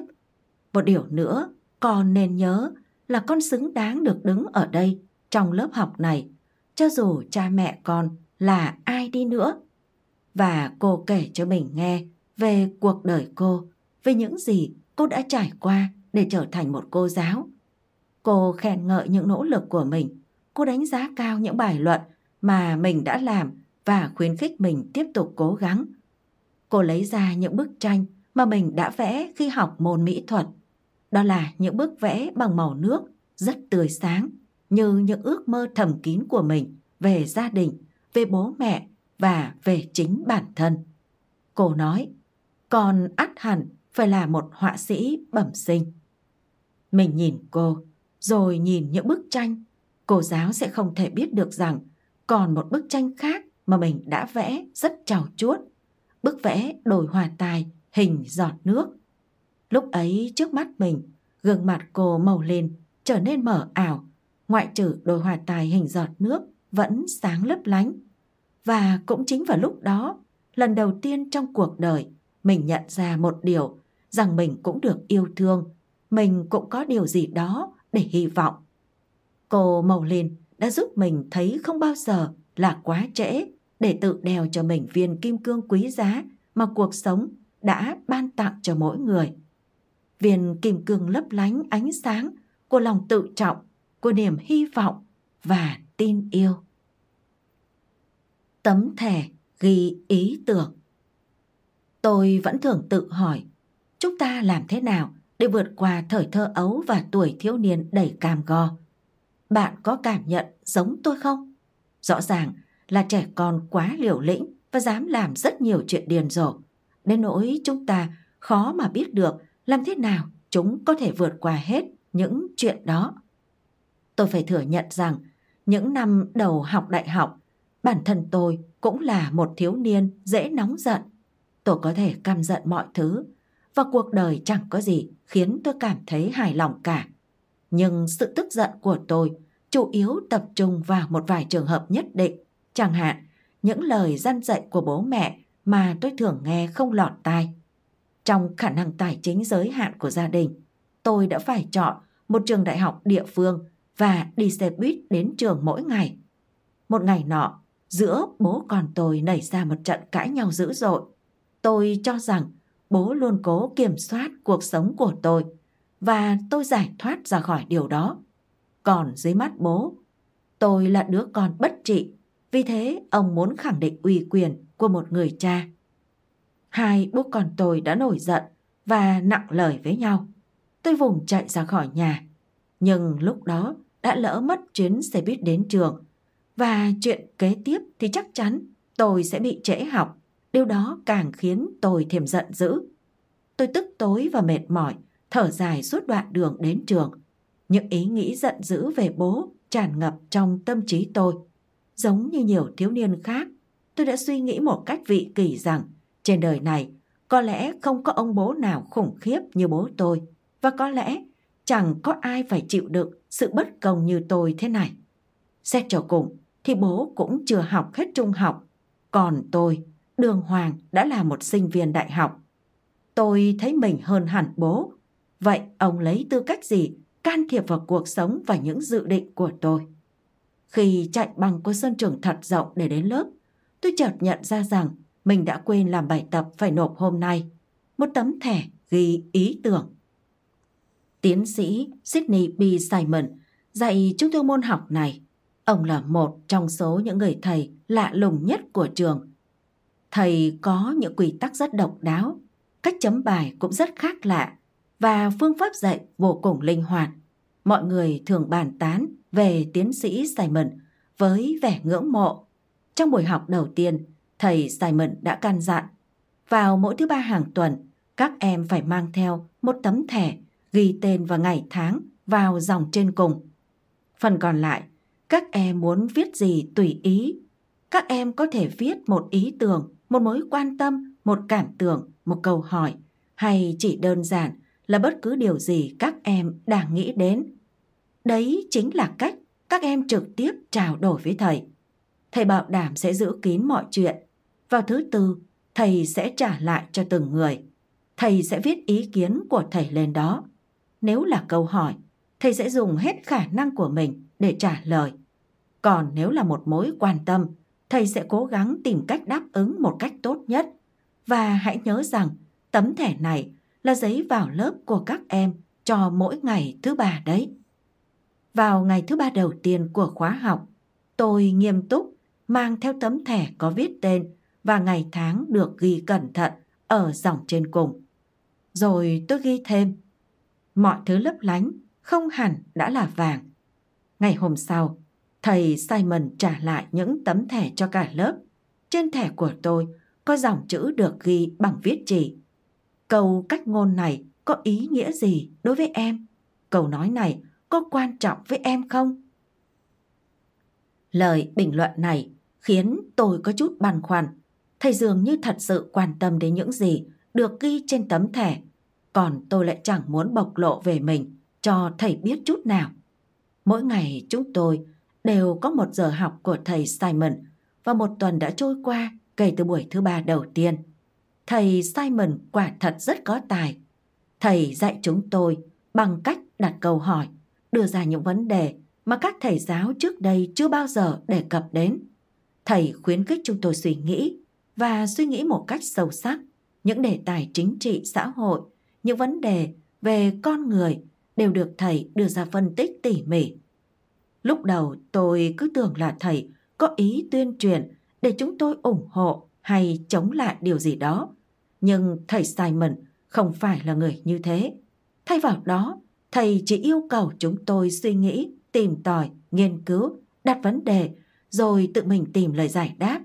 một điều nữa con nên nhớ là con xứng đáng được đứng ở đây trong lớp học này, cho dù cha mẹ con là ai đi nữa. Và cô kể cho mình nghe về cuộc đời cô, về những gì cô đã trải qua để trở thành một cô giáo. Cô khen ngợi những nỗ lực của mình, cô đánh giá cao những bài luận mà mình đã làm và khuyến khích mình tiếp tục cố gắng. Cô lấy ra những bức tranh mà mình đã vẽ khi học môn mỹ thuật. Đó là những bức vẽ bằng màu nước rất tươi sáng như những ước mơ thầm kín của mình về gia đình, về bố mẹ và về chính bản thân. Cô nói, còn ắt hẳn phải là một họa sĩ bẩm sinh. Mình nhìn cô, rồi nhìn những bức tranh, cô giáo sẽ không thể biết được rằng còn một bức tranh khác mà mình đã vẽ rất trào chuốt. Bức vẽ đồi hòa tài, hình giọt nước. Lúc ấy trước mắt mình, gương mặt cô màu lên, trở nên mở ảo, ngoại trừ đồi hòa tài hình giọt nước vẫn sáng lấp lánh. Và cũng chính vào lúc đó, lần đầu tiên trong cuộc đời, mình nhận ra một điều, rằng mình cũng được yêu thương, mình cũng có điều gì đó để hy vọng. Cô Màu lên đã giúp mình thấy không bao giờ là quá trễ để tự đeo cho mình viên kim cương quý giá mà cuộc sống đã ban tặng cho mỗi người. Viên kim cương lấp lánh ánh sáng của lòng tự trọng, của niềm hy vọng và tin yêu. Tấm thẻ ghi ý tưởng Tôi vẫn thường tự hỏi, chúng ta làm thế nào để vượt qua thời thơ ấu và tuổi thiếu niên đầy cam go? Bạn có cảm nhận giống tôi không? Rõ ràng là trẻ con quá liều lĩnh và dám làm rất nhiều chuyện điên rồ. Đến nỗi chúng ta khó mà biết được làm thế nào chúng có thể vượt qua hết những chuyện đó. Tôi phải thừa nhận rằng những năm đầu học đại học, bản thân tôi cũng là một thiếu niên dễ nóng giận. Tôi có thể căm giận mọi thứ và cuộc đời chẳng có gì khiến tôi cảm thấy hài lòng cả. Nhưng sự tức giận của tôi chủ yếu tập trung vào một vài trường hợp nhất định, chẳng hạn những lời răn dạy của bố mẹ mà tôi thường nghe không lọt tai. Trong khả năng tài chính giới hạn của gia đình, tôi đã phải chọn một trường đại học địa phương và đi xe buýt đến trường mỗi ngày. Một ngày nọ, giữa bố con tôi nảy ra một trận cãi nhau dữ dội. Tôi cho rằng bố luôn cố kiểm soát cuộc sống của tôi và tôi giải thoát ra khỏi điều đó. Còn dưới mắt bố, tôi là đứa con bất trị, vì thế ông muốn khẳng định uy quyền của một người cha. Hai bố con tôi đã nổi giận và nặng lời với nhau. Tôi vùng chạy ra khỏi nhà, nhưng lúc đó đã lỡ mất chuyến xe buýt đến trường và chuyện kế tiếp thì chắc chắn tôi sẽ bị trễ học. Điều đó càng khiến tôi thêm giận dữ. Tôi tức tối và mệt mỏi, thở dài suốt đoạn đường đến trường. Những ý nghĩ giận dữ về bố tràn ngập trong tâm trí tôi. Giống như nhiều thiếu niên khác, tôi đã suy nghĩ một cách vị kỳ rằng trên đời này có lẽ không có ông bố nào khủng khiếp như bố tôi và có lẽ chẳng có ai phải chịu đựng sự bất công như tôi thế này. Xét cho cùng thì bố cũng chưa học hết trung học, còn tôi, Đường Hoàng đã là một sinh viên đại học. Tôi thấy mình hơn hẳn bố. Vậy ông lấy tư cách gì can thiệp vào cuộc sống và những dự định của tôi? Khi chạy bằng qua sân trường thật rộng để đến lớp, tôi chợt nhận ra rằng mình đã quên làm bài tập phải nộp hôm nay. Một tấm thẻ ghi ý tưởng. Tiến sĩ Sydney B. Simon dạy chúng tôi môn học này. Ông là một trong số những người thầy lạ lùng nhất của trường. Thầy có những quy tắc rất độc đáo, cách chấm bài cũng rất khác lạ và phương pháp dạy vô cùng linh hoạt. Mọi người thường bàn tán về tiến sĩ Simon với vẻ ngưỡng mộ. Trong buổi học đầu tiên, thầy Simon đã căn dặn vào mỗi thứ ba hàng tuần, các em phải mang theo một tấm thẻ ghi tên và ngày tháng vào dòng trên cùng. Phần còn lại, các em muốn viết gì tùy ý. Các em có thể viết một ý tưởng, một mối quan tâm, một cảm tưởng, một câu hỏi hay chỉ đơn giản là bất cứ điều gì các em đang nghĩ đến. Đấy chính là cách các em trực tiếp trao đổi với thầy. Thầy bảo đảm sẽ giữ kín mọi chuyện. Vào thứ tư, thầy sẽ trả lại cho từng người. Thầy sẽ viết ý kiến của thầy lên đó. Nếu là câu hỏi, thầy sẽ dùng hết khả năng của mình để trả lời. Còn nếu là một mối quan tâm, thầy sẽ cố gắng tìm cách đáp ứng một cách tốt nhất. Và hãy nhớ rằng tấm thẻ này là giấy vào lớp của các em cho mỗi ngày thứ ba đấy. Vào ngày thứ ba đầu tiên của khóa học, tôi nghiêm túc mang theo tấm thẻ có viết tên và ngày tháng được ghi cẩn thận ở dòng trên cùng. Rồi tôi ghi thêm, mọi thứ lấp lánh không hẳn đã là vàng. Ngày hôm sau, thầy Simon trả lại những tấm thẻ cho cả lớp. Trên thẻ của tôi có dòng chữ được ghi bằng viết chỉ. Câu cách ngôn này có ý nghĩa gì đối với em? Câu nói này có quan trọng với em không? Lời bình luận này khiến tôi có chút băn khoăn. Thầy dường như thật sự quan tâm đến những gì được ghi trên tấm thẻ, còn tôi lại chẳng muốn bộc lộ về mình cho thầy biết chút nào. Mỗi ngày chúng tôi đều có một giờ học của thầy Simon và một tuần đã trôi qua kể từ buổi thứ ba đầu tiên. Thầy Simon quả thật rất có tài. Thầy dạy chúng tôi bằng cách đặt câu hỏi, đưa ra những vấn đề mà các thầy giáo trước đây chưa bao giờ đề cập đến. Thầy khuyến khích chúng tôi suy nghĩ và suy nghĩ một cách sâu sắc những đề tài chính trị xã hội, những vấn đề về con người đều được thầy đưa ra phân tích tỉ mỉ. Lúc đầu tôi cứ tưởng là thầy có ý tuyên truyền để chúng tôi ủng hộ hay chống lại điều gì đó. Nhưng thầy Simon không phải là người như thế. Thay vào đó, thầy chỉ yêu cầu chúng tôi suy nghĩ, tìm tòi, nghiên cứu, đặt vấn đề, rồi tự mình tìm lời giải đáp.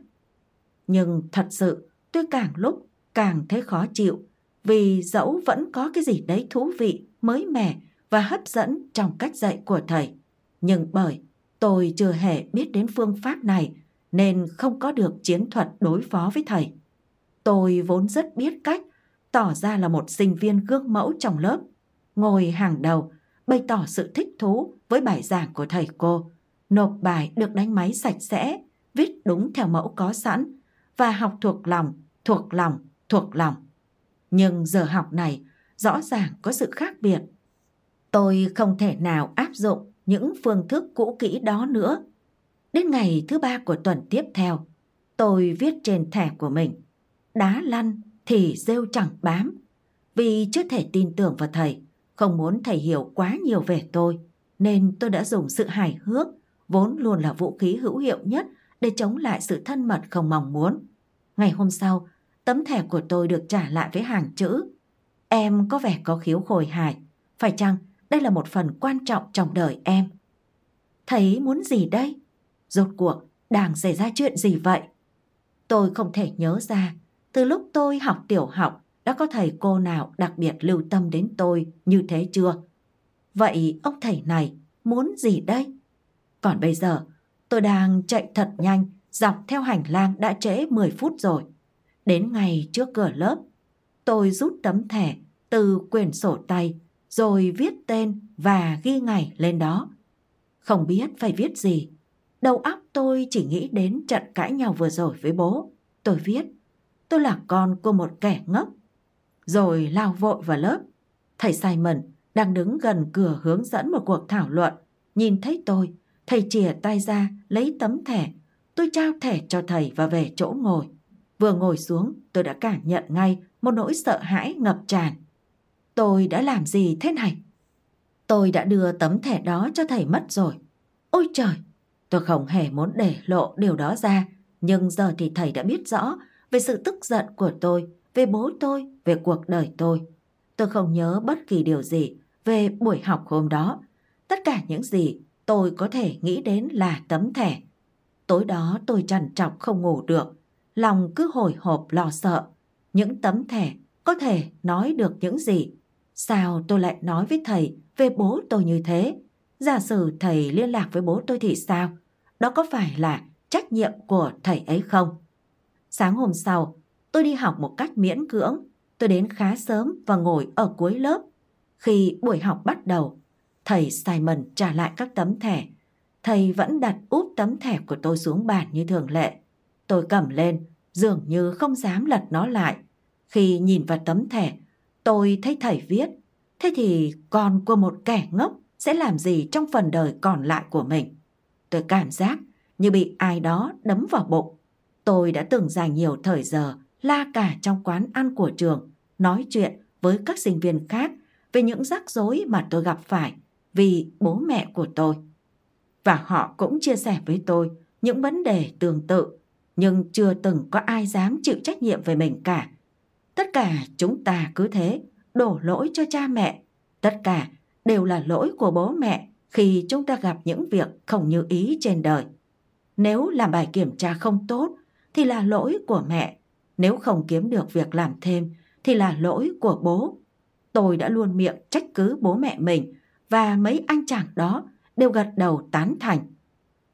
Nhưng thật sự, tôi càng lúc càng thấy khó chịu, vì dẫu vẫn có cái gì đấy thú vị, mới mẻ và hấp dẫn trong cách dạy của thầy. Nhưng bởi tôi chưa hề biết đến phương pháp này nên không có được chiến thuật đối phó với thầy. Tôi vốn rất biết cách tỏ ra là một sinh viên gương mẫu trong lớp, ngồi hàng đầu, bày tỏ sự thích thú với bài giảng của thầy cô, nộp bài được đánh máy sạch sẽ, viết đúng theo mẫu có sẵn và học thuộc lòng, thuộc lòng, thuộc lòng. Nhưng giờ học này rõ ràng có sự khác biệt. Tôi không thể nào áp dụng những phương thức cũ kỹ đó nữa. Đến ngày thứ ba của tuần tiếp theo, tôi viết trên thẻ của mình đá lăn thì rêu chẳng bám. Vì chưa thể tin tưởng vào thầy, không muốn thầy hiểu quá nhiều về tôi, nên tôi đã dùng sự hài hước, vốn luôn là vũ khí hữu hiệu nhất để chống lại sự thân mật không mong muốn. Ngày hôm sau, tấm thẻ của tôi được trả lại với hàng chữ. Em có vẻ có khiếu khồi hài, phải chăng đây là một phần quan trọng trong đời em? Thấy muốn gì đây? Rốt cuộc, đang xảy ra chuyện gì vậy? Tôi không thể nhớ ra từ lúc tôi học tiểu học đã có thầy cô nào đặc biệt lưu tâm đến tôi như thế chưa? Vậy ông thầy này muốn gì đây? Còn bây giờ, tôi đang chạy thật nhanh dọc theo hành lang đã trễ 10 phút rồi. Đến ngày trước cửa lớp, tôi rút tấm thẻ từ quyển sổ tay rồi viết tên và ghi ngày lên đó. Không biết phải viết gì. Đầu óc tôi chỉ nghĩ đến trận cãi nhau vừa rồi với bố. Tôi viết tôi là con của một kẻ ngốc. Rồi lao vội vào lớp. Thầy Simon đang đứng gần cửa hướng dẫn một cuộc thảo luận. Nhìn thấy tôi, thầy chìa tay ra lấy tấm thẻ, tôi trao thẻ cho thầy và về chỗ ngồi. Vừa ngồi xuống, tôi đã cảm nhận ngay một nỗi sợ hãi ngập tràn. Tôi đã làm gì thế này? Tôi đã đưa tấm thẻ đó cho thầy mất rồi. Ôi trời! Tôi không hề muốn để lộ điều đó ra, nhưng giờ thì thầy đã biết rõ về sự tức giận của tôi, về bố tôi, về cuộc đời tôi. Tôi không nhớ bất kỳ điều gì về buổi học hôm đó. Tất cả những gì tôi có thể nghĩ đến là tấm thẻ. Tối đó tôi trằn trọc không ngủ được, lòng cứ hồi hộp lo sợ. Những tấm thẻ có thể nói được những gì? Sao tôi lại nói với thầy về bố tôi như thế? Giả sử thầy liên lạc với bố tôi thì sao? Đó có phải là trách nhiệm của thầy ấy không? Sáng hôm sau, tôi đi học một cách miễn cưỡng. Tôi đến khá sớm và ngồi ở cuối lớp. Khi buổi học bắt đầu, thầy Simon trả lại các tấm thẻ. Thầy vẫn đặt úp tấm thẻ của tôi xuống bàn như thường lệ. Tôi cầm lên, dường như không dám lật nó lại. Khi nhìn vào tấm thẻ, tôi thấy thầy viết. Thế thì con của một kẻ ngốc sẽ làm gì trong phần đời còn lại của mình? Tôi cảm giác như bị ai đó đấm vào bụng. Tôi đã từng dành nhiều thời giờ la cả trong quán ăn của trường, nói chuyện với các sinh viên khác về những rắc rối mà tôi gặp phải vì bố mẹ của tôi. Và họ cũng chia sẻ với tôi những vấn đề tương tự, nhưng chưa từng có ai dám chịu trách nhiệm về mình cả. Tất cả chúng ta cứ thế đổ lỗi cho cha mẹ. Tất cả đều là lỗi của bố mẹ khi chúng ta gặp những việc không như ý trên đời. Nếu làm bài kiểm tra không tốt thì là lỗi của mẹ. Nếu không kiếm được việc làm thêm thì là lỗi của bố. Tôi đã luôn miệng trách cứ bố mẹ mình và mấy anh chàng đó đều gật đầu tán thành.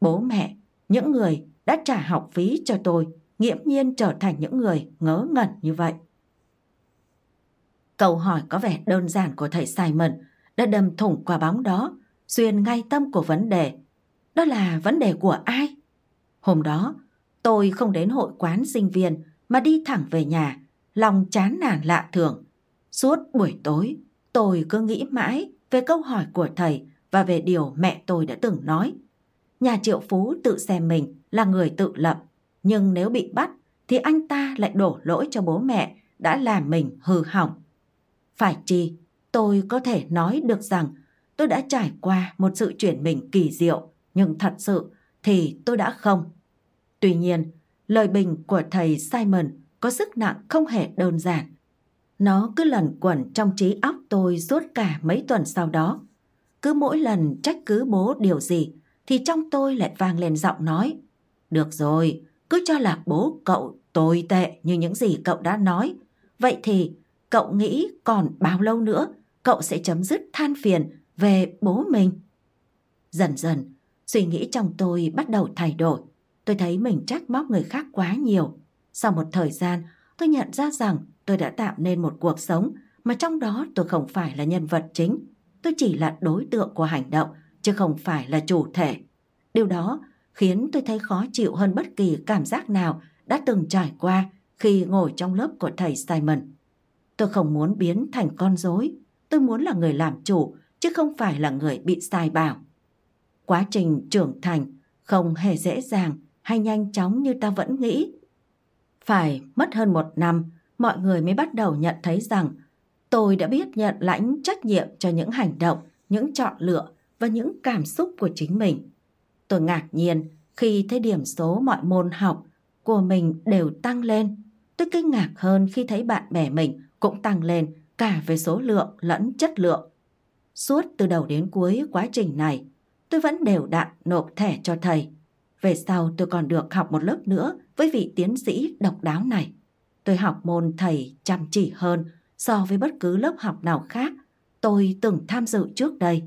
Bố mẹ, những người đã trả học phí cho tôi, nghiễm nhiên trở thành những người ngớ ngẩn như vậy. Câu hỏi có vẻ đơn giản của thầy Simon đã đâm thủng quả bóng đó, xuyên ngay tâm của vấn đề. Đó là vấn đề của ai? Hôm đó, tôi không đến hội quán sinh viên mà đi thẳng về nhà, lòng chán nản lạ thường. Suốt buổi tối, tôi cứ nghĩ mãi về câu hỏi của thầy và về điều mẹ tôi đã từng nói. Nhà triệu phú tự xem mình là người tự lập, nhưng nếu bị bắt thì anh ta lại đổ lỗi cho bố mẹ đã làm mình hư hỏng. Phải chi, tôi có thể nói được rằng tôi đã trải qua một sự chuyển mình kỳ diệu, nhưng thật sự thì tôi đã không. Tuy nhiên, lời bình của thầy Simon có sức nặng không hề đơn giản. Nó cứ lẩn quẩn trong trí óc tôi suốt cả mấy tuần sau đó. Cứ mỗi lần trách cứ bố điều gì thì trong tôi lại vang lên giọng nói. Được rồi, cứ cho là bố cậu tồi tệ như những gì cậu đã nói. Vậy thì cậu nghĩ còn bao lâu nữa cậu sẽ chấm dứt than phiền về bố mình? Dần dần, suy nghĩ trong tôi bắt đầu thay đổi. Tôi thấy mình trách móc người khác quá nhiều. Sau một thời gian, tôi nhận ra rằng tôi đã tạo nên một cuộc sống mà trong đó tôi không phải là nhân vật chính. Tôi chỉ là đối tượng của hành động, chứ không phải là chủ thể. Điều đó khiến tôi thấy khó chịu hơn bất kỳ cảm giác nào đã từng trải qua khi ngồi trong lớp của thầy Simon. Tôi không muốn biến thành con rối, tôi muốn là người làm chủ, chứ không phải là người bị sai bảo. Quá trình trưởng thành không hề dễ dàng hay nhanh chóng như ta vẫn nghĩ. Phải mất hơn một năm, mọi người mới bắt đầu nhận thấy rằng tôi đã biết nhận lãnh trách nhiệm cho những hành động, những chọn lựa và những cảm xúc của chính mình. Tôi ngạc nhiên khi thấy điểm số mọi môn học của mình đều tăng lên. Tôi kinh ngạc hơn khi thấy bạn bè mình cũng tăng lên cả về số lượng lẫn chất lượng. Suốt từ đầu đến cuối quá trình này, tôi vẫn đều đặn nộp thẻ cho thầy. Về sau tôi còn được học một lớp nữa với vị tiến sĩ độc đáo này. Tôi học môn thầy chăm chỉ hơn so với bất cứ lớp học nào khác tôi từng tham dự trước đây.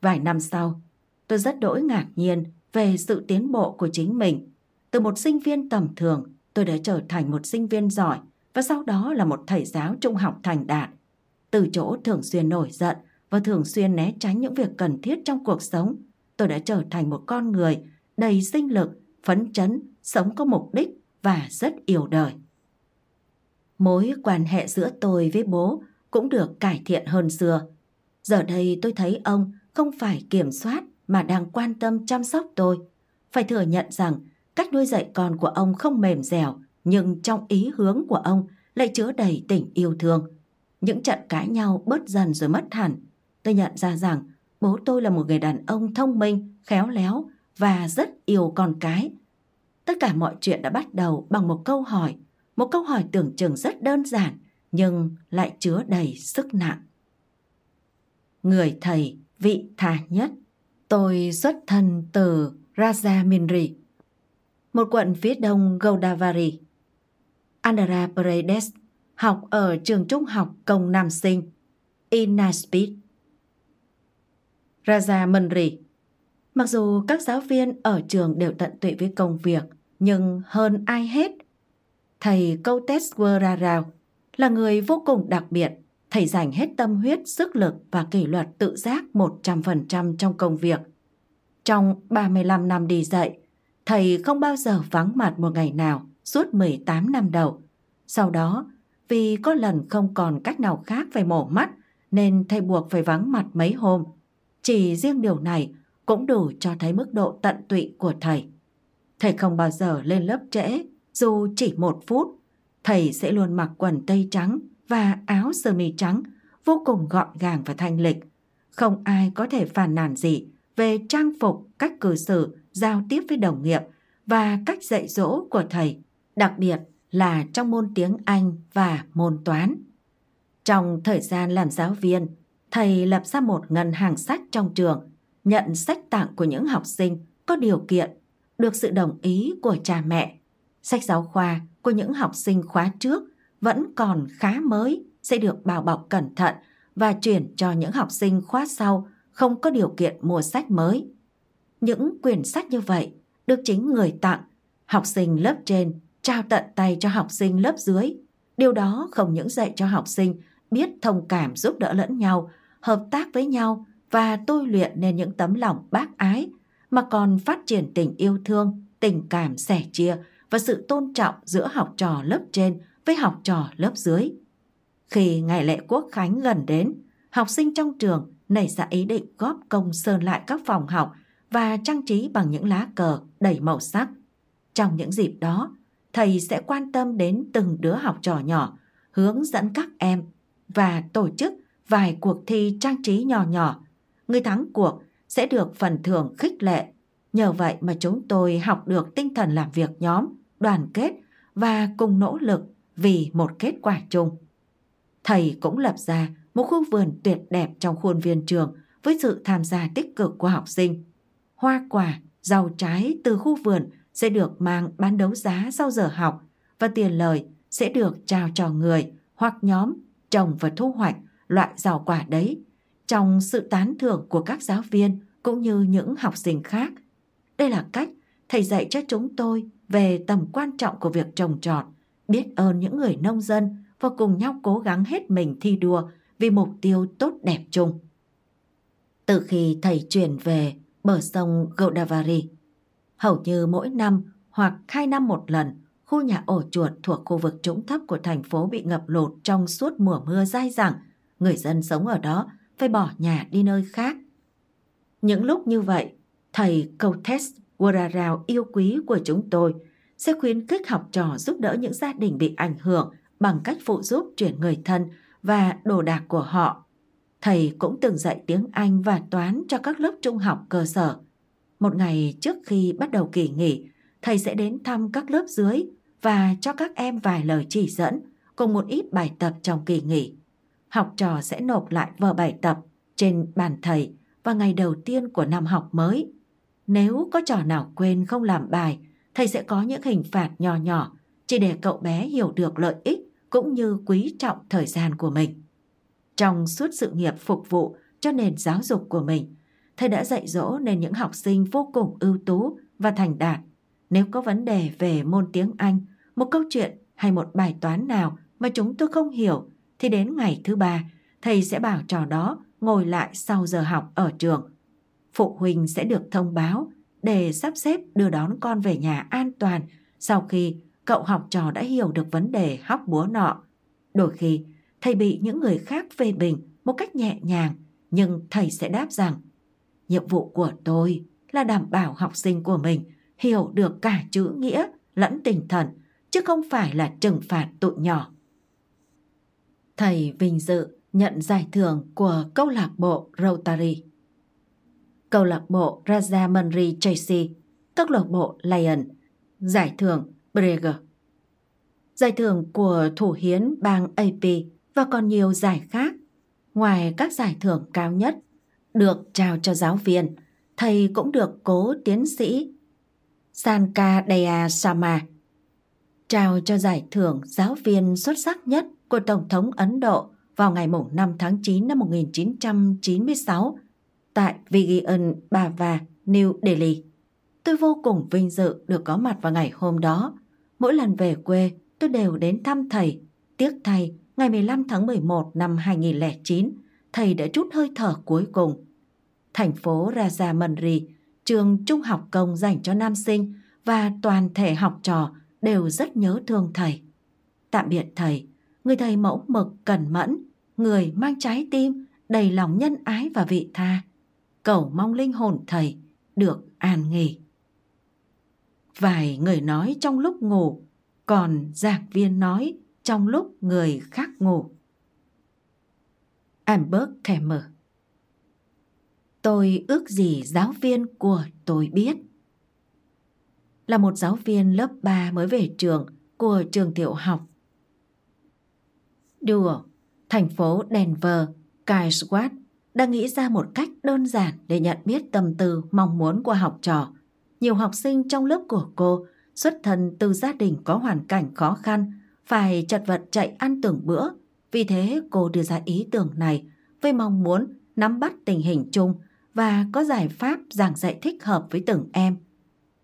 Vài năm sau, tôi rất đỗi ngạc nhiên về sự tiến bộ của chính mình. Từ một sinh viên tầm thường, tôi đã trở thành một sinh viên giỏi và sau đó là một thầy giáo trung học thành đạt. Từ chỗ thường xuyên nổi giận và thường xuyên né tránh những việc cần thiết trong cuộc sống, tôi đã trở thành một con người đầy sinh lực, phấn chấn, sống có mục đích và rất yêu đời. Mối quan hệ giữa tôi với bố cũng được cải thiện hơn xưa. Giờ đây tôi thấy ông không phải kiểm soát mà đang quan tâm chăm sóc tôi. Phải thừa nhận rằng Cách nuôi dạy con của ông không mềm dẻo, nhưng trong ý hướng của ông lại chứa đầy tình yêu thương. Những trận cãi nhau bớt dần rồi mất hẳn. Tôi nhận ra rằng bố tôi là một người đàn ông thông minh, khéo léo và rất yêu con cái. Tất cả mọi chuyện đã bắt đầu bằng một câu hỏi, một câu hỏi tưởng chừng rất đơn giản nhưng lại chứa đầy sức nặng. Người thầy vị tha nhất, tôi xuất thân từ Rajamindri, một quận phía đông Godavari. Andhra Pradesh học ở trường trung học công nam sinh Inaspit. Rajamindri Mặc dù các giáo viên ở trường đều tận tụy với công việc, nhưng hơn ai hết, thầy Kouteswara Rao là người vô cùng đặc biệt. Thầy dành hết tâm huyết, sức lực và kỷ luật tự giác 100% trong công việc. Trong 35 năm đi dạy, thầy không bao giờ vắng mặt một ngày nào suốt 18 năm đầu. Sau đó, vì có lần không còn cách nào khác phải mổ mắt, nên thầy buộc phải vắng mặt mấy hôm. Chỉ riêng điều này cũng đủ cho thấy mức độ tận tụy của thầy. Thầy không bao giờ lên lớp trễ, dù chỉ một phút. Thầy sẽ luôn mặc quần tây trắng và áo sơ mi trắng, vô cùng gọn gàng và thanh lịch. Không ai có thể phàn nàn gì về trang phục, cách cư xử, giao tiếp với đồng nghiệp và cách dạy dỗ của thầy, đặc biệt là trong môn tiếng Anh và môn toán. Trong thời gian làm giáo viên, thầy lập ra một ngân hàng sách trong trường nhận sách tặng của những học sinh có điều kiện, được sự đồng ý của cha mẹ. Sách giáo khoa của những học sinh khóa trước vẫn còn khá mới sẽ được bảo bọc cẩn thận và chuyển cho những học sinh khóa sau không có điều kiện mua sách mới. Những quyển sách như vậy được chính người tặng, học sinh lớp trên trao tận tay cho học sinh lớp dưới. Điều đó không những dạy cho học sinh biết thông cảm giúp đỡ lẫn nhau, hợp tác với nhau và tôi luyện nên những tấm lòng bác ái mà còn phát triển tình yêu thương, tình cảm sẻ chia và sự tôn trọng giữa học trò lớp trên với học trò lớp dưới. Khi ngày lễ quốc khánh gần đến, học sinh trong trường nảy ra ý định góp công sơn lại các phòng học và trang trí bằng những lá cờ đầy màu sắc. Trong những dịp đó, thầy sẽ quan tâm đến từng đứa học trò nhỏ, hướng dẫn các em và tổ chức vài cuộc thi trang trí nhỏ nhỏ người thắng cuộc sẽ được phần thưởng khích lệ. Nhờ vậy mà chúng tôi học được tinh thần làm việc nhóm, đoàn kết và cùng nỗ lực vì một kết quả chung. Thầy cũng lập ra một khu vườn tuyệt đẹp trong khuôn viên trường với sự tham gia tích cực của học sinh. Hoa quả, rau trái từ khu vườn sẽ được mang bán đấu giá sau giờ học và tiền lời sẽ được trao cho người hoặc nhóm trồng và thu hoạch loại rau quả đấy trong sự tán thưởng của các giáo viên cũng như những học sinh khác. Đây là cách thầy dạy cho chúng tôi về tầm quan trọng của việc trồng trọt, biết ơn những người nông dân và cùng nhau cố gắng hết mình thi đua vì mục tiêu tốt đẹp chung. Từ khi thầy chuyển về bờ sông Godavari, hầu như mỗi năm hoặc hai năm một lần, khu nhà ổ chuột thuộc khu vực trũng thấp của thành phố bị ngập lụt trong suốt mùa mưa dai dẳng. Người dân sống ở đó phải bỏ nhà đi nơi khác. Những lúc như vậy, thầy Kotes Wararao yêu quý của chúng tôi sẽ khuyến khích học trò giúp đỡ những gia đình bị ảnh hưởng bằng cách phụ giúp chuyển người thân và đồ đạc của họ. Thầy cũng từng dạy tiếng Anh và toán cho các lớp trung học cơ sở. Một ngày trước khi bắt đầu kỳ nghỉ, thầy sẽ đến thăm các lớp dưới và cho các em vài lời chỉ dẫn cùng một ít bài tập trong kỳ nghỉ học trò sẽ nộp lại vở bài tập trên bàn thầy vào ngày đầu tiên của năm học mới. Nếu có trò nào quên không làm bài, thầy sẽ có những hình phạt nhỏ nhỏ chỉ để cậu bé hiểu được lợi ích cũng như quý trọng thời gian của mình. Trong suốt sự nghiệp phục vụ cho nền giáo dục của mình, thầy đã dạy dỗ nên những học sinh vô cùng ưu tú và thành đạt. Nếu có vấn đề về môn tiếng Anh, một câu chuyện hay một bài toán nào mà chúng tôi không hiểu thì đến ngày thứ ba, thầy sẽ bảo trò đó ngồi lại sau giờ học ở trường. Phụ huynh sẽ được thông báo để sắp xếp đưa đón con về nhà an toàn sau khi cậu học trò đã hiểu được vấn đề hóc búa nọ. Đôi khi, thầy bị những người khác phê bình một cách nhẹ nhàng, nhưng thầy sẽ đáp rằng nhiệm vụ của tôi là đảm bảo học sinh của mình hiểu được cả chữ nghĩa lẫn tinh thần, chứ không phải là trừng phạt tụi nhỏ. Thầy vinh dự nhận giải thưởng của câu lạc bộ Rotary. Câu lạc bộ Rajamundry Tracy, câu lạc bộ Lion, giải thưởng Breger. Giải thưởng của thủ hiến bang AP và còn nhiều giải khác. Ngoài các giải thưởng cao nhất được trao cho giáo viên, thầy cũng được cố tiến sĩ Sankadea Sama trao cho giải thưởng giáo viên xuất sắc nhất của Tổng thống Ấn Độ vào ngày 5 tháng 9 năm 1996 tại Vigian Bava, New Delhi. Tôi vô cùng vinh dự được có mặt vào ngày hôm đó. Mỗi lần về quê, tôi đều đến thăm thầy. Tiếc thầy, ngày 15 tháng 11 năm 2009, thầy đã chút hơi thở cuối cùng. Thành phố Rajamundry, trường trung học công dành cho nam sinh và toàn thể học trò đều rất nhớ thương thầy. Tạm biệt thầy, người thầy mẫu mực cẩn mẫn, người mang trái tim đầy lòng nhân ái và vị tha. Cầu mong linh hồn thầy được an nghỉ. Vài người nói trong lúc ngủ, còn giảng viên nói trong lúc người khác ngủ. Amber Kemmer Tôi ước gì giáo viên của tôi biết. Là một giáo viên lớp 3 mới về trường của trường tiểu học. Đùa, thành phố Denver, kai Kairswatt đã nghĩ ra một cách đơn giản để nhận biết tâm tư mong muốn của học trò. Nhiều học sinh trong lớp của cô xuất thân từ gia đình có hoàn cảnh khó khăn, phải chật vật chạy ăn từng bữa. Vì thế cô đưa ra ý tưởng này với mong muốn nắm bắt tình hình chung và có giải pháp giảng dạy thích hợp với từng em.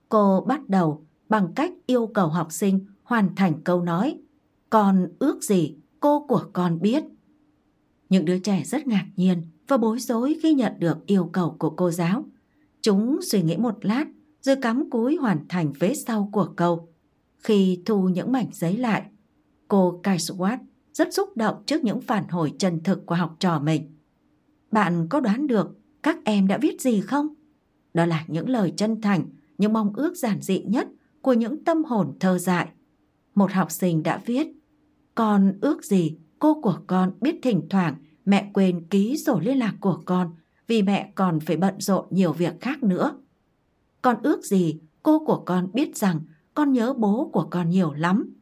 Cô bắt đầu bằng cách yêu cầu học sinh hoàn thành câu nói Con ước gì cô của con biết. Những đứa trẻ rất ngạc nhiên và bối rối khi nhận được yêu cầu của cô giáo. Chúng suy nghĩ một lát rồi cắm cúi hoàn thành vế sau của câu. Khi thu những mảnh giấy lại, cô Kaiswat rất xúc động trước những phản hồi chân thực của học trò mình. Bạn có đoán được các em đã viết gì không? Đó là những lời chân thành, những mong ước giản dị nhất của những tâm hồn thơ dại. Một học sinh đã viết, con ước gì cô của con biết thỉnh thoảng mẹ quên ký sổ liên lạc của con vì mẹ còn phải bận rộn nhiều việc khác nữa. Con ước gì cô của con biết rằng con nhớ bố của con nhiều lắm.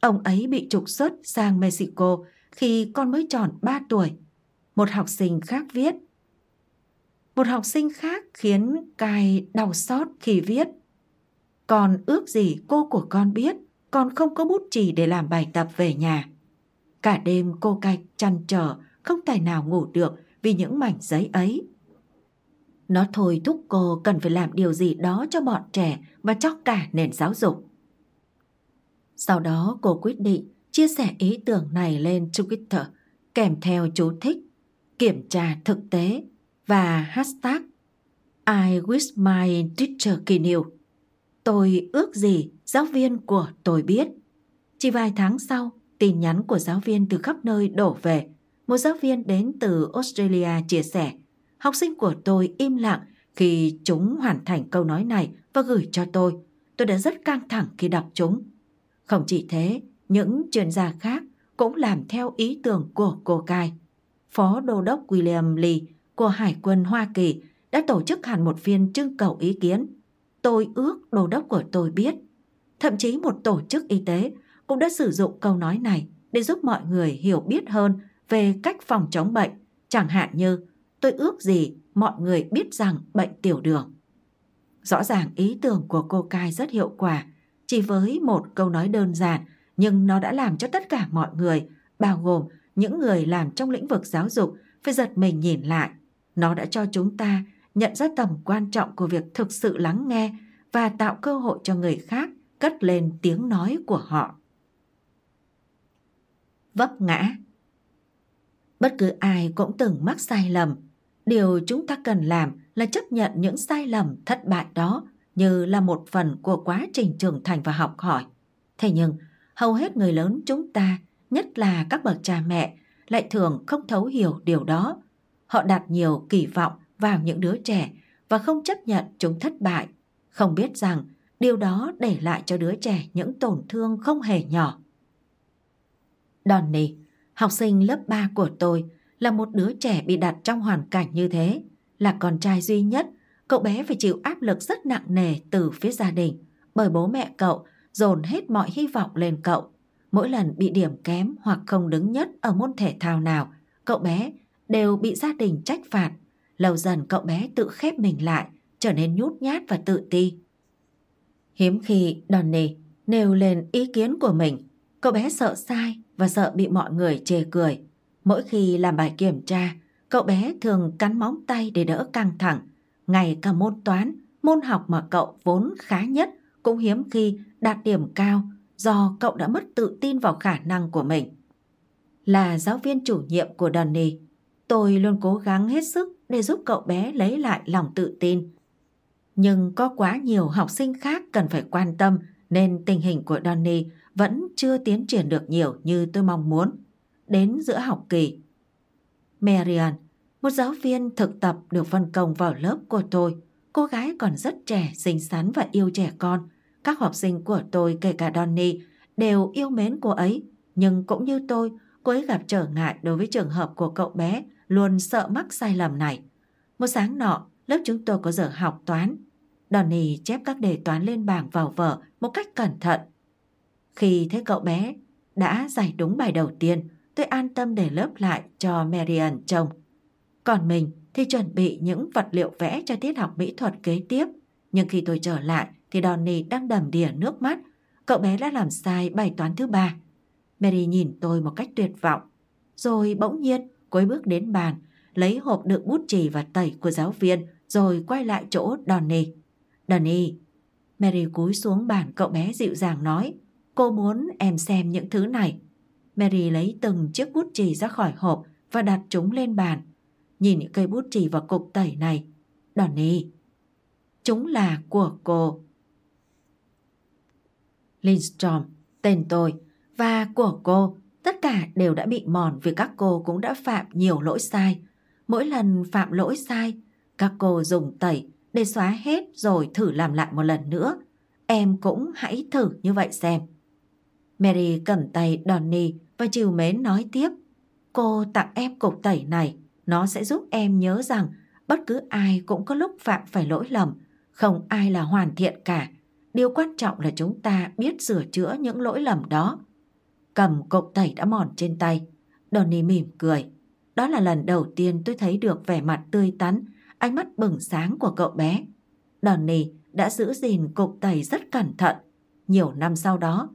Ông ấy bị trục xuất sang Mexico khi con mới tròn 3 tuổi. Một học sinh khác viết. Một học sinh khác khiến cài đau xót khi viết. Con ước gì cô của con biết còn không có bút chì để làm bài tập về nhà. Cả đêm cô cạch chăn trở, không tài nào ngủ được vì những mảnh giấy ấy. Nó thôi thúc cô cần phải làm điều gì đó cho bọn trẻ và cho cả nền giáo dục. Sau đó cô quyết định chia sẻ ý tưởng này lên Twitter kèm theo chú thích, kiểm tra thực tế và hashtag I wish my teacher knew. Tôi ước gì giáo viên của tôi biết. Chỉ vài tháng sau, tin nhắn của giáo viên từ khắp nơi đổ về. Một giáo viên đến từ Australia chia sẻ, học sinh của tôi im lặng khi chúng hoàn thành câu nói này và gửi cho tôi. Tôi đã rất căng thẳng khi đọc chúng. Không chỉ thế, những chuyên gia khác cũng làm theo ý tưởng của cô Cai. Phó Đô đốc William Lee của Hải quân Hoa Kỳ đã tổ chức hẳn một phiên trưng cầu ý kiến. Tôi ước Đô đốc của tôi biết. Thậm chí một tổ chức y tế cũng đã sử dụng câu nói này để giúp mọi người hiểu biết hơn về cách phòng chống bệnh, chẳng hạn như tôi ước gì mọi người biết rằng bệnh tiểu đường. Rõ ràng ý tưởng của cô Cai rất hiệu quả, chỉ với một câu nói đơn giản nhưng nó đã làm cho tất cả mọi người, bao gồm những người làm trong lĩnh vực giáo dục, phải giật mình nhìn lại. Nó đã cho chúng ta nhận ra tầm quan trọng của việc thực sự lắng nghe và tạo cơ hội cho người khác cất lên tiếng nói của họ vấp ngã. Bất cứ ai cũng từng mắc sai lầm. Điều chúng ta cần làm là chấp nhận những sai lầm thất bại đó như là một phần của quá trình trưởng thành và học hỏi. Thế nhưng, hầu hết người lớn chúng ta, nhất là các bậc cha mẹ, lại thường không thấu hiểu điều đó. Họ đặt nhiều kỳ vọng vào những đứa trẻ và không chấp nhận chúng thất bại, không biết rằng điều đó để lại cho đứa trẻ những tổn thương không hề nhỏ. Donny, học sinh lớp 3 của tôi, là một đứa trẻ bị đặt trong hoàn cảnh như thế, là con trai duy nhất, cậu bé phải chịu áp lực rất nặng nề từ phía gia đình, bởi bố mẹ cậu dồn hết mọi hy vọng lên cậu. Mỗi lần bị điểm kém hoặc không đứng nhất ở môn thể thao nào, cậu bé đều bị gia đình trách phạt. Lâu dần cậu bé tự khép mình lại, trở nên nhút nhát và tự ti. Hiếm khi Donny nêu lên ý kiến của mình, cậu bé sợ sai và sợ bị mọi người chê cười. Mỗi khi làm bài kiểm tra, cậu bé thường cắn móng tay để đỡ căng thẳng. Ngay cả môn toán, môn học mà cậu vốn khá nhất cũng hiếm khi đạt điểm cao do cậu đã mất tự tin vào khả năng của mình. Là giáo viên chủ nhiệm của Donny, tôi luôn cố gắng hết sức để giúp cậu bé lấy lại lòng tự tin. Nhưng có quá nhiều học sinh khác cần phải quan tâm nên tình hình của Donny vẫn chưa tiến triển được nhiều như tôi mong muốn. Đến giữa học kỳ, Marian, một giáo viên thực tập được phân công vào lớp của tôi, cô gái còn rất trẻ, xinh xắn và yêu trẻ con. Các học sinh của tôi kể cả Donny đều yêu mến cô ấy, nhưng cũng như tôi, cô ấy gặp trở ngại đối với trường hợp của cậu bé luôn sợ mắc sai lầm này. Một sáng nọ, lớp chúng tôi có giờ học toán. Donny chép các đề toán lên bảng vào vở một cách cẩn thận. Khi thấy cậu bé đã giải đúng bài đầu tiên, tôi an tâm để lớp lại cho Marian trông. Còn mình thì chuẩn bị những vật liệu vẽ cho tiết học mỹ thuật kế tiếp. Nhưng khi tôi trở lại thì Donny đang đầm đìa nước mắt. Cậu bé đã làm sai bài toán thứ ba. Mary nhìn tôi một cách tuyệt vọng. Rồi bỗng nhiên cô bước đến bàn, lấy hộp đựng bút chì và tẩy của giáo viên rồi quay lại chỗ Donny. Donny, Mary cúi xuống bàn cậu bé dịu dàng nói Cô muốn em xem những thứ này. Mary lấy từng chiếc bút chì ra khỏi hộp và đặt chúng lên bàn. Nhìn những cây bút chì và cục tẩy này. Donny, chúng là của cô. Lindstrom, tên tôi và của cô, tất cả đều đã bị mòn vì các cô cũng đã phạm nhiều lỗi sai. Mỗi lần phạm lỗi sai, các cô dùng tẩy để xóa hết rồi thử làm lại một lần nữa. Em cũng hãy thử như vậy xem. Mary cầm tay Donny và chiều mến nói tiếp. Cô tặng em cục tẩy này, nó sẽ giúp em nhớ rằng bất cứ ai cũng có lúc phạm phải lỗi lầm, không ai là hoàn thiện cả. Điều quan trọng là chúng ta biết sửa chữa những lỗi lầm đó. Cầm cục tẩy đã mòn trên tay, Donny mỉm cười. Đó là lần đầu tiên tôi thấy được vẻ mặt tươi tắn, ánh mắt bừng sáng của cậu bé. Donny đã giữ gìn cục tẩy rất cẩn thận. Nhiều năm sau đó,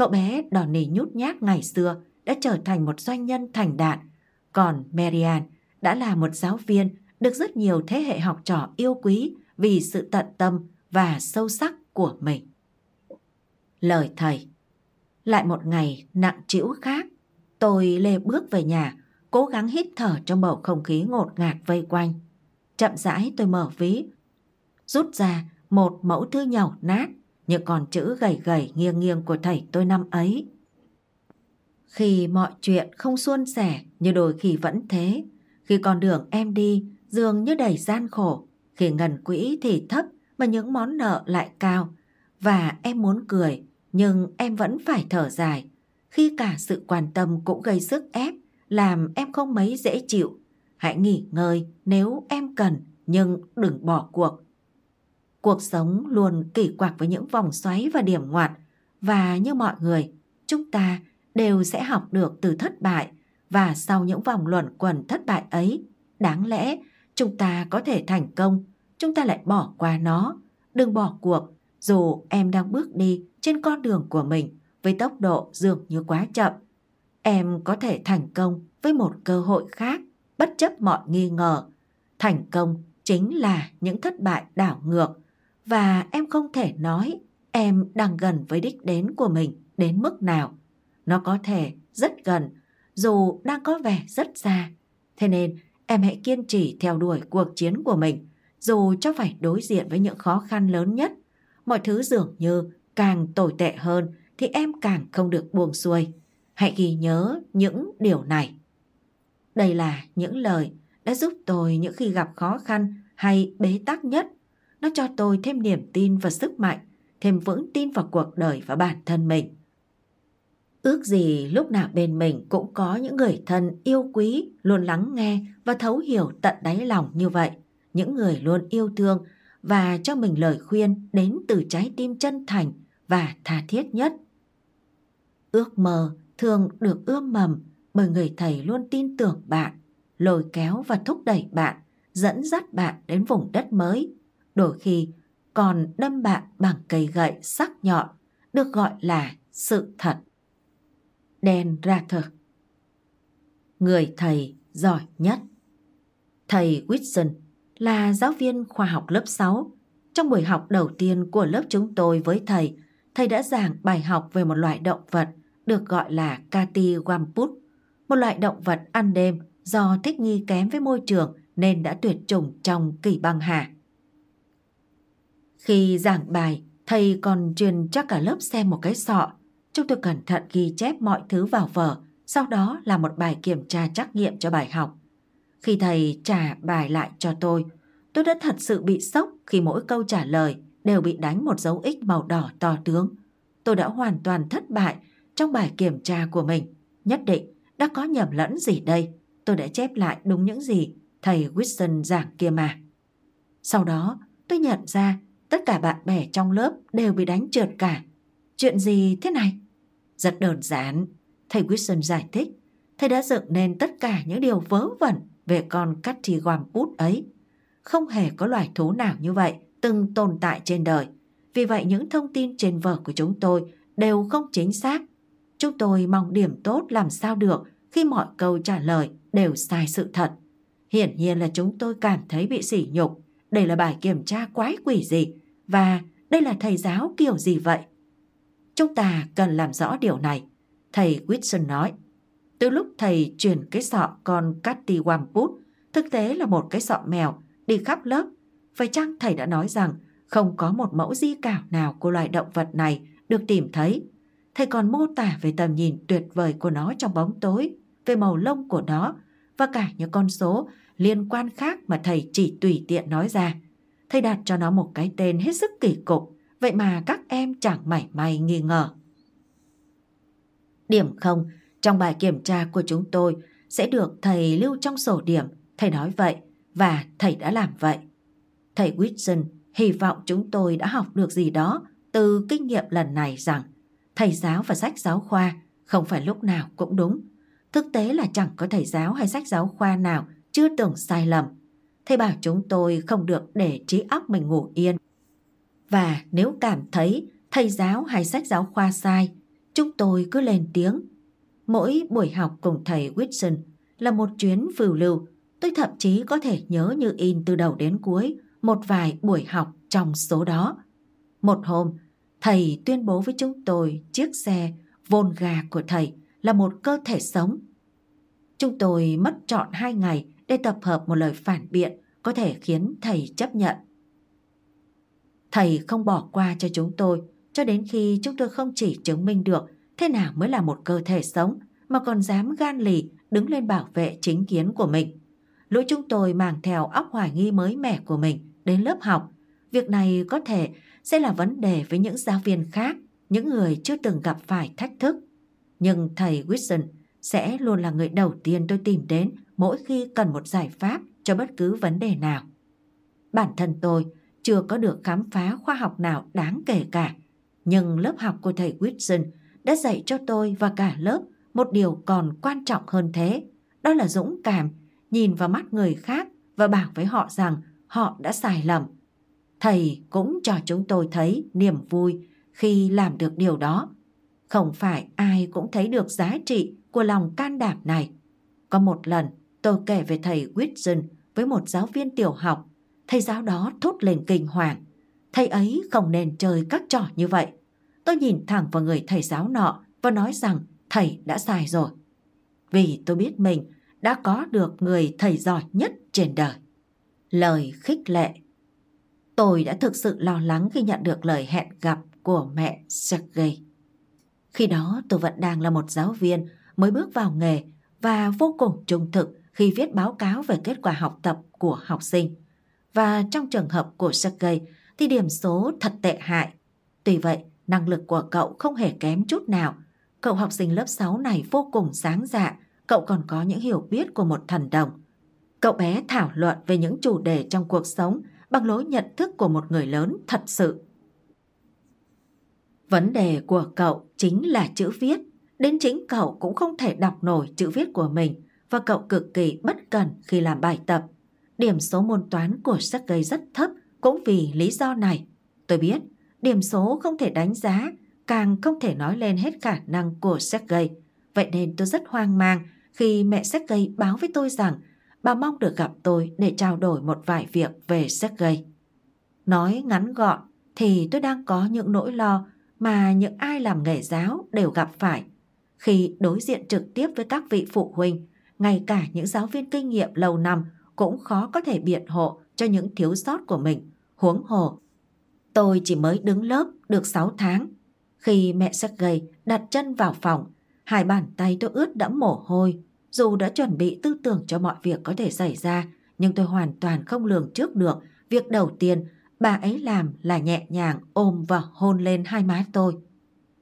Cậu bé Donny nhút nhát ngày xưa đã trở thành một doanh nhân thành đạt. Còn Marianne đã là một giáo viên được rất nhiều thế hệ học trò yêu quý vì sự tận tâm và sâu sắc của mình. Lời thầy lại một ngày nặng trĩu khác, tôi lê bước về nhà, cố gắng hít thở trong bầu không khí ngột ngạt vây quanh. Chậm rãi tôi mở ví, rút ra một mẫu thư nhỏ nát những con chữ gầy gầy nghiêng nghiêng của thầy tôi năm ấy. Khi mọi chuyện không suôn sẻ như đôi khi vẫn thế, khi con đường em đi dường như đầy gian khổ, khi ngần quỹ thì thấp mà những món nợ lại cao, và em muốn cười nhưng em vẫn phải thở dài, khi cả sự quan tâm cũng gây sức ép, làm em không mấy dễ chịu. Hãy nghỉ ngơi nếu em cần, nhưng đừng bỏ cuộc. Cuộc sống luôn kỳ quặc với những vòng xoáy và điểm ngoặt và như mọi người, chúng ta đều sẽ học được từ thất bại và sau những vòng luẩn quẩn thất bại ấy, đáng lẽ chúng ta có thể thành công, chúng ta lại bỏ qua nó. Đừng bỏ cuộc, dù em đang bước đi trên con đường của mình với tốc độ dường như quá chậm. Em có thể thành công với một cơ hội khác, bất chấp mọi nghi ngờ. Thành công chính là những thất bại đảo ngược và em không thể nói em đang gần với đích đến của mình đến mức nào. Nó có thể rất gần, dù đang có vẻ rất xa. Thế nên em hãy kiên trì theo đuổi cuộc chiến của mình, dù cho phải đối diện với những khó khăn lớn nhất. Mọi thứ dường như càng tồi tệ hơn thì em càng không được buông xuôi. Hãy ghi nhớ những điều này. Đây là những lời đã giúp tôi những khi gặp khó khăn hay bế tắc nhất nó cho tôi thêm niềm tin và sức mạnh thêm vững tin vào cuộc đời và bản thân mình. Ước gì lúc nào bên mình cũng có những người thân yêu quý, luôn lắng nghe và thấu hiểu tận đáy lòng như vậy. Những người luôn yêu thương và cho mình lời khuyên đến từ trái tim chân thành và tha thiết nhất. Ước mơ thường được ươm mầm bởi người thầy luôn tin tưởng bạn, lôi kéo và thúc đẩy bạn, dẫn dắt bạn đến vùng đất mới, đôi khi còn đâm bạn bằng cây gậy sắc nhọn, được gọi là sự thật. đen ra thật Người thầy giỏi nhất Thầy Whitson là giáo viên khoa học lớp 6. Trong buổi học đầu tiên của lớp chúng tôi với thầy, thầy đã giảng bài học về một loại động vật được gọi là Kati Wamput, một loại động vật ăn đêm do thích nghi kém với môi trường nên đã tuyệt chủng trong kỳ băng hà. Khi giảng bài, thầy còn truyền cho cả lớp xem một cái sọ. Chúng tôi cẩn thận ghi chép mọi thứ vào vở, sau đó là một bài kiểm tra trắc nghiệm cho bài học. Khi thầy trả bài lại cho tôi, tôi đã thật sự bị sốc khi mỗi câu trả lời đều bị đánh một dấu ích màu đỏ to tướng. Tôi đã hoàn toàn thất bại trong bài kiểm tra của mình. Nhất định đã có nhầm lẫn gì đây. Tôi đã chép lại đúng những gì thầy Wilson giảng kia mà. Sau đó, tôi nhận ra tất cả bạn bè trong lớp đều bị đánh trượt cả. Chuyện gì thế này? Rất đơn giản. Thầy Wilson giải thích. Thầy đã dựng nên tất cả những điều vớ vẩn về con Cathy Wampus ấy. Không hề có loài thú nào như vậy từng tồn tại trên đời. Vì vậy những thông tin trên vở của chúng tôi đều không chính xác. Chúng tôi mong điểm tốt làm sao được khi mọi câu trả lời đều sai sự thật. Hiển nhiên là chúng tôi cảm thấy bị sỉ nhục. Đây là bài kiểm tra quái quỷ gì và đây là thầy giáo kiểu gì vậy? Chúng ta cần làm rõ điều này. Thầy Whitson nói. Từ lúc thầy chuyển cái sọ con Cathy Wamput, thực tế là một cái sọ mèo đi khắp lớp. Phải chăng thầy đã nói rằng không có một mẫu di cảo nào của loài động vật này được tìm thấy. Thầy còn mô tả về tầm nhìn tuyệt vời của nó trong bóng tối, về màu lông của nó và cả những con số liên quan khác mà thầy chỉ tùy tiện nói ra. Thầy đặt cho nó một cái tên hết sức kỳ cục, vậy mà các em chẳng mảy may nghi ngờ. Điểm không trong bài kiểm tra của chúng tôi sẽ được thầy lưu trong sổ điểm, thầy nói vậy và thầy đã làm vậy. Thầy Whitson hy vọng chúng tôi đã học được gì đó từ kinh nghiệm lần này rằng thầy giáo và sách giáo khoa không phải lúc nào cũng đúng. Thực tế là chẳng có thầy giáo hay sách giáo khoa nào chưa từng sai lầm. Thầy bảo chúng tôi không được để trí óc mình ngủ yên. Và nếu cảm thấy thầy giáo hay sách giáo khoa sai, chúng tôi cứ lên tiếng. Mỗi buổi học cùng thầy Whitson là một chuyến phiêu lưu. Tôi thậm chí có thể nhớ như in từ đầu đến cuối một vài buổi học trong số đó. Một hôm, thầy tuyên bố với chúng tôi chiếc xe Volga của thầy là một cơ thể sống. Chúng tôi mất trọn hai ngày để tập hợp một lời phản biện có thể khiến thầy chấp nhận. Thầy không bỏ qua cho chúng tôi cho đến khi chúng tôi không chỉ chứng minh được thế nào mới là một cơ thể sống mà còn dám gan lì đứng lên bảo vệ chính kiến của mình. Lũ chúng tôi mang theo óc hoài nghi mới mẻ của mình đến lớp học. Việc này có thể sẽ là vấn đề với những giáo viên khác, những người chưa từng gặp phải thách thức. Nhưng thầy Wilson sẽ luôn là người đầu tiên tôi tìm đến mỗi khi cần một giải pháp cho bất cứ vấn đề nào. Bản thân tôi chưa có được khám phá khoa học nào đáng kể cả, nhưng lớp học của thầy Wilson đã dạy cho tôi và cả lớp một điều còn quan trọng hơn thế, đó là dũng cảm, nhìn vào mắt người khác và bảo với họ rằng họ đã sai lầm. Thầy cũng cho chúng tôi thấy niềm vui khi làm được điều đó. Không phải ai cũng thấy được giá trị của lòng can đảm này. Có một lần, tôi kể về thầy Whitson với một giáo viên tiểu học. Thầy giáo đó thốt lên kinh hoàng. Thầy ấy không nên chơi các trò như vậy. Tôi nhìn thẳng vào người thầy giáo nọ và nói rằng thầy đã sai rồi. Vì tôi biết mình đã có được người thầy giỏi nhất trên đời. Lời khích lệ Tôi đã thực sự lo lắng khi nhận được lời hẹn gặp của mẹ Sergei. Khi đó tôi vẫn đang là một giáo viên mới bước vào nghề và vô cùng trung thực khi viết báo cáo về kết quả học tập của học sinh. Và trong trường hợp của Sergei thì điểm số thật tệ hại. Tuy vậy, năng lực của cậu không hề kém chút nào. Cậu học sinh lớp 6 này vô cùng sáng dạ, cậu còn có những hiểu biết của một thần đồng. Cậu bé thảo luận về những chủ đề trong cuộc sống bằng lối nhận thức của một người lớn thật sự. Vấn đề của cậu chính là chữ viết. Đến chính cậu cũng không thể đọc nổi chữ viết của mình và cậu cực kỳ bất cần khi làm bài tập. Điểm số môn toán của Sergei rất thấp cũng vì lý do này. Tôi biết, điểm số không thể đánh giá, càng không thể nói lên hết khả năng của Sergei. Vậy nên tôi rất hoang mang khi mẹ Sergei báo với tôi rằng bà mong được gặp tôi để trao đổi một vài việc về Sergei. Nói ngắn gọn thì tôi đang có những nỗi lo mà những ai làm nghề giáo đều gặp phải. Khi đối diện trực tiếp với các vị phụ huynh, ngay cả những giáo viên kinh nghiệm lâu năm cũng khó có thể biện hộ cho những thiếu sót của mình, huống hồ. Tôi chỉ mới đứng lớp được 6 tháng. Khi mẹ Sergei đặt chân vào phòng, hai bàn tay tôi ướt đẫm mồ hôi. Dù đã chuẩn bị tư tưởng cho mọi việc có thể xảy ra, nhưng tôi hoàn toàn không lường trước được việc đầu tiên bà ấy làm là nhẹ nhàng ôm và hôn lên hai má tôi.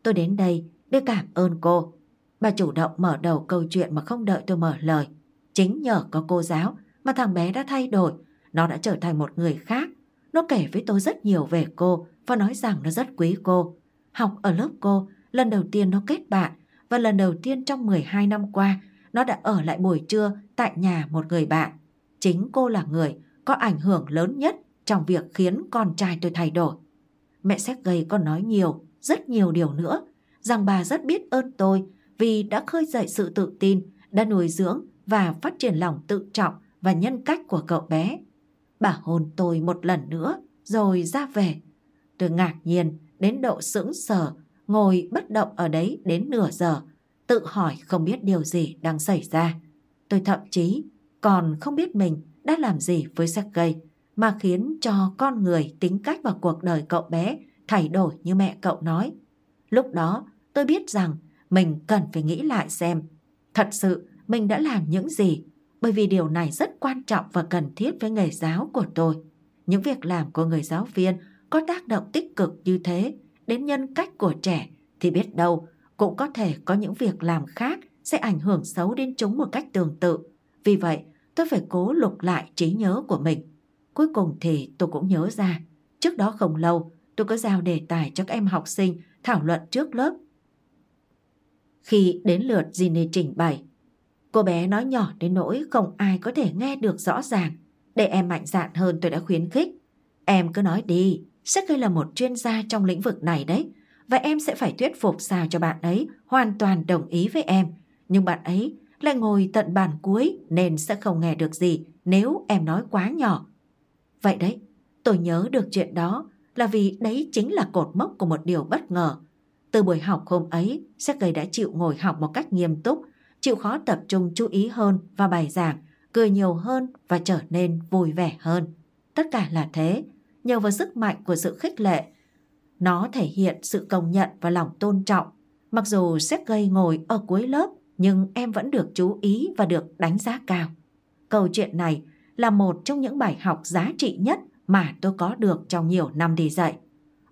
Tôi đến đây để cảm ơn cô. Bà chủ động mở đầu câu chuyện mà không đợi tôi mở lời. Chính nhờ có cô giáo mà thằng bé đã thay đổi. Nó đã trở thành một người khác. Nó kể với tôi rất nhiều về cô và nói rằng nó rất quý cô. Học ở lớp cô, lần đầu tiên nó kết bạn và lần đầu tiên trong 12 năm qua nó đã ở lại buổi trưa tại nhà một người bạn. Chính cô là người có ảnh hưởng lớn nhất trong việc khiến con trai tôi thay đổi. Mẹ xét gầy còn nói nhiều, rất nhiều điều nữa, rằng bà rất biết ơn tôi vì đã khơi dậy sự tự tin, đã nuôi dưỡng và phát triển lòng tự trọng và nhân cách của cậu bé. Bà hôn tôi một lần nữa rồi ra về. Tôi ngạc nhiên đến độ sững sờ, ngồi bất động ở đấy đến nửa giờ, tự hỏi không biết điều gì đang xảy ra. Tôi thậm chí còn không biết mình đã làm gì với Sergei, mà khiến cho con người tính cách và cuộc đời cậu bé thay đổi như mẹ cậu nói. Lúc đó, tôi biết rằng mình cần phải nghĩ lại xem, thật sự mình đã làm những gì, bởi vì điều này rất quan trọng và cần thiết với nghề giáo của tôi. Những việc làm của người giáo viên có tác động tích cực như thế đến nhân cách của trẻ thì biết đâu cũng có thể có những việc làm khác sẽ ảnh hưởng xấu đến chúng một cách tương tự. Vì vậy, tôi phải cố lục lại trí nhớ của mình. Cuối cùng thì tôi cũng nhớ ra, trước đó không lâu tôi có giao đề tài cho các em học sinh thảo luận trước lớp. Khi đến lượt Ginny trình bày, cô bé nói nhỏ đến nỗi không ai có thể nghe được rõ ràng. Để em mạnh dạn hơn tôi đã khuyến khích. Em cứ nói đi, Sergey là một chuyên gia trong lĩnh vực này đấy. Và em sẽ phải thuyết phục sao cho bạn ấy hoàn toàn đồng ý với em. Nhưng bạn ấy lại ngồi tận bàn cuối nên sẽ không nghe được gì nếu em nói quá nhỏ. Vậy đấy, tôi nhớ được chuyện đó là vì đấy chính là cột mốc của một điều bất ngờ. Từ buổi học hôm ấy, Sergei đã chịu ngồi học một cách nghiêm túc, chịu khó tập trung chú ý hơn và bài giảng, cười nhiều hơn và trở nên vui vẻ hơn. Tất cả là thế, nhờ vào sức mạnh của sự khích lệ. Nó thể hiện sự công nhận và lòng tôn trọng. Mặc dù xếp gây ngồi ở cuối lớp, nhưng em vẫn được chú ý và được đánh giá cao. Câu chuyện này là một trong những bài học giá trị nhất mà tôi có được trong nhiều năm đi dạy.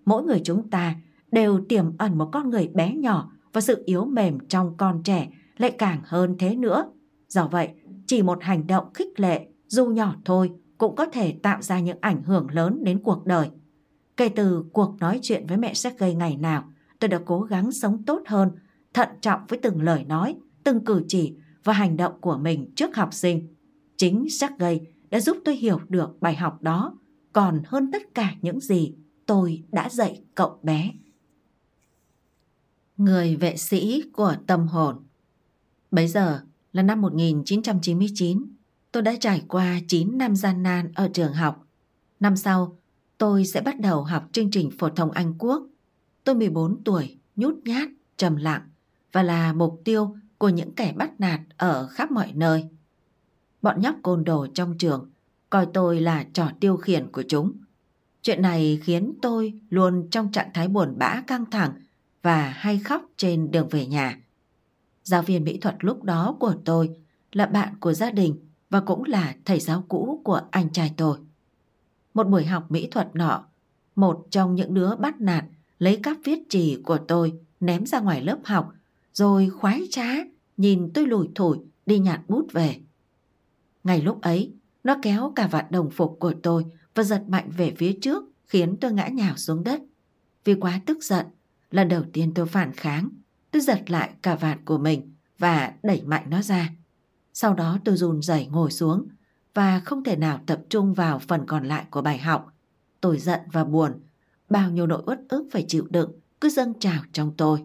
Mỗi người chúng ta đều tiềm ẩn một con người bé nhỏ và sự yếu mềm trong con trẻ lại càng hơn thế nữa. Do vậy, chỉ một hành động khích lệ dù nhỏ thôi cũng có thể tạo ra những ảnh hưởng lớn đến cuộc đời. Kể từ cuộc nói chuyện với mẹ Sergei ngày nào, tôi đã cố gắng sống tốt hơn, thận trọng với từng lời nói, từng cử chỉ và hành động của mình trước học sinh. Chính Sergei đã giúp tôi hiểu được bài học đó còn hơn tất cả những gì tôi đã dạy cậu bé. Người vệ sĩ của tâm hồn Bấy giờ là năm 1999, tôi đã trải qua 9 năm gian nan ở trường học. Năm sau, tôi sẽ bắt đầu học chương trình phổ thông Anh Quốc. Tôi 14 tuổi, nhút nhát, trầm lặng và là mục tiêu của những kẻ bắt nạt ở khắp mọi nơi. Bọn nhóc côn đồ trong trường coi tôi là trò tiêu khiển của chúng. Chuyện này khiến tôi luôn trong trạng thái buồn bã căng thẳng và hay khóc trên đường về nhà. Giáo viên mỹ thuật lúc đó của tôi là bạn của gia đình và cũng là thầy giáo cũ của anh trai tôi. Một buổi học mỹ thuật nọ, một trong những đứa bắt nạt lấy cắp viết chỉ của tôi ném ra ngoài lớp học, rồi khoái trá nhìn tôi lùi thủi đi nhặt bút về. Ngay lúc ấy, nó kéo cả vạt đồng phục của tôi và giật mạnh về phía trước khiến tôi ngã nhào xuống đất. Vì quá tức giận, lần đầu tiên tôi phản kháng, tôi giật lại cả vạt của mình và đẩy mạnh nó ra. Sau đó tôi run rẩy ngồi xuống và không thể nào tập trung vào phần còn lại của bài học. Tôi giận và buồn, bao nhiêu nỗi uất ức phải chịu đựng cứ dâng trào trong tôi.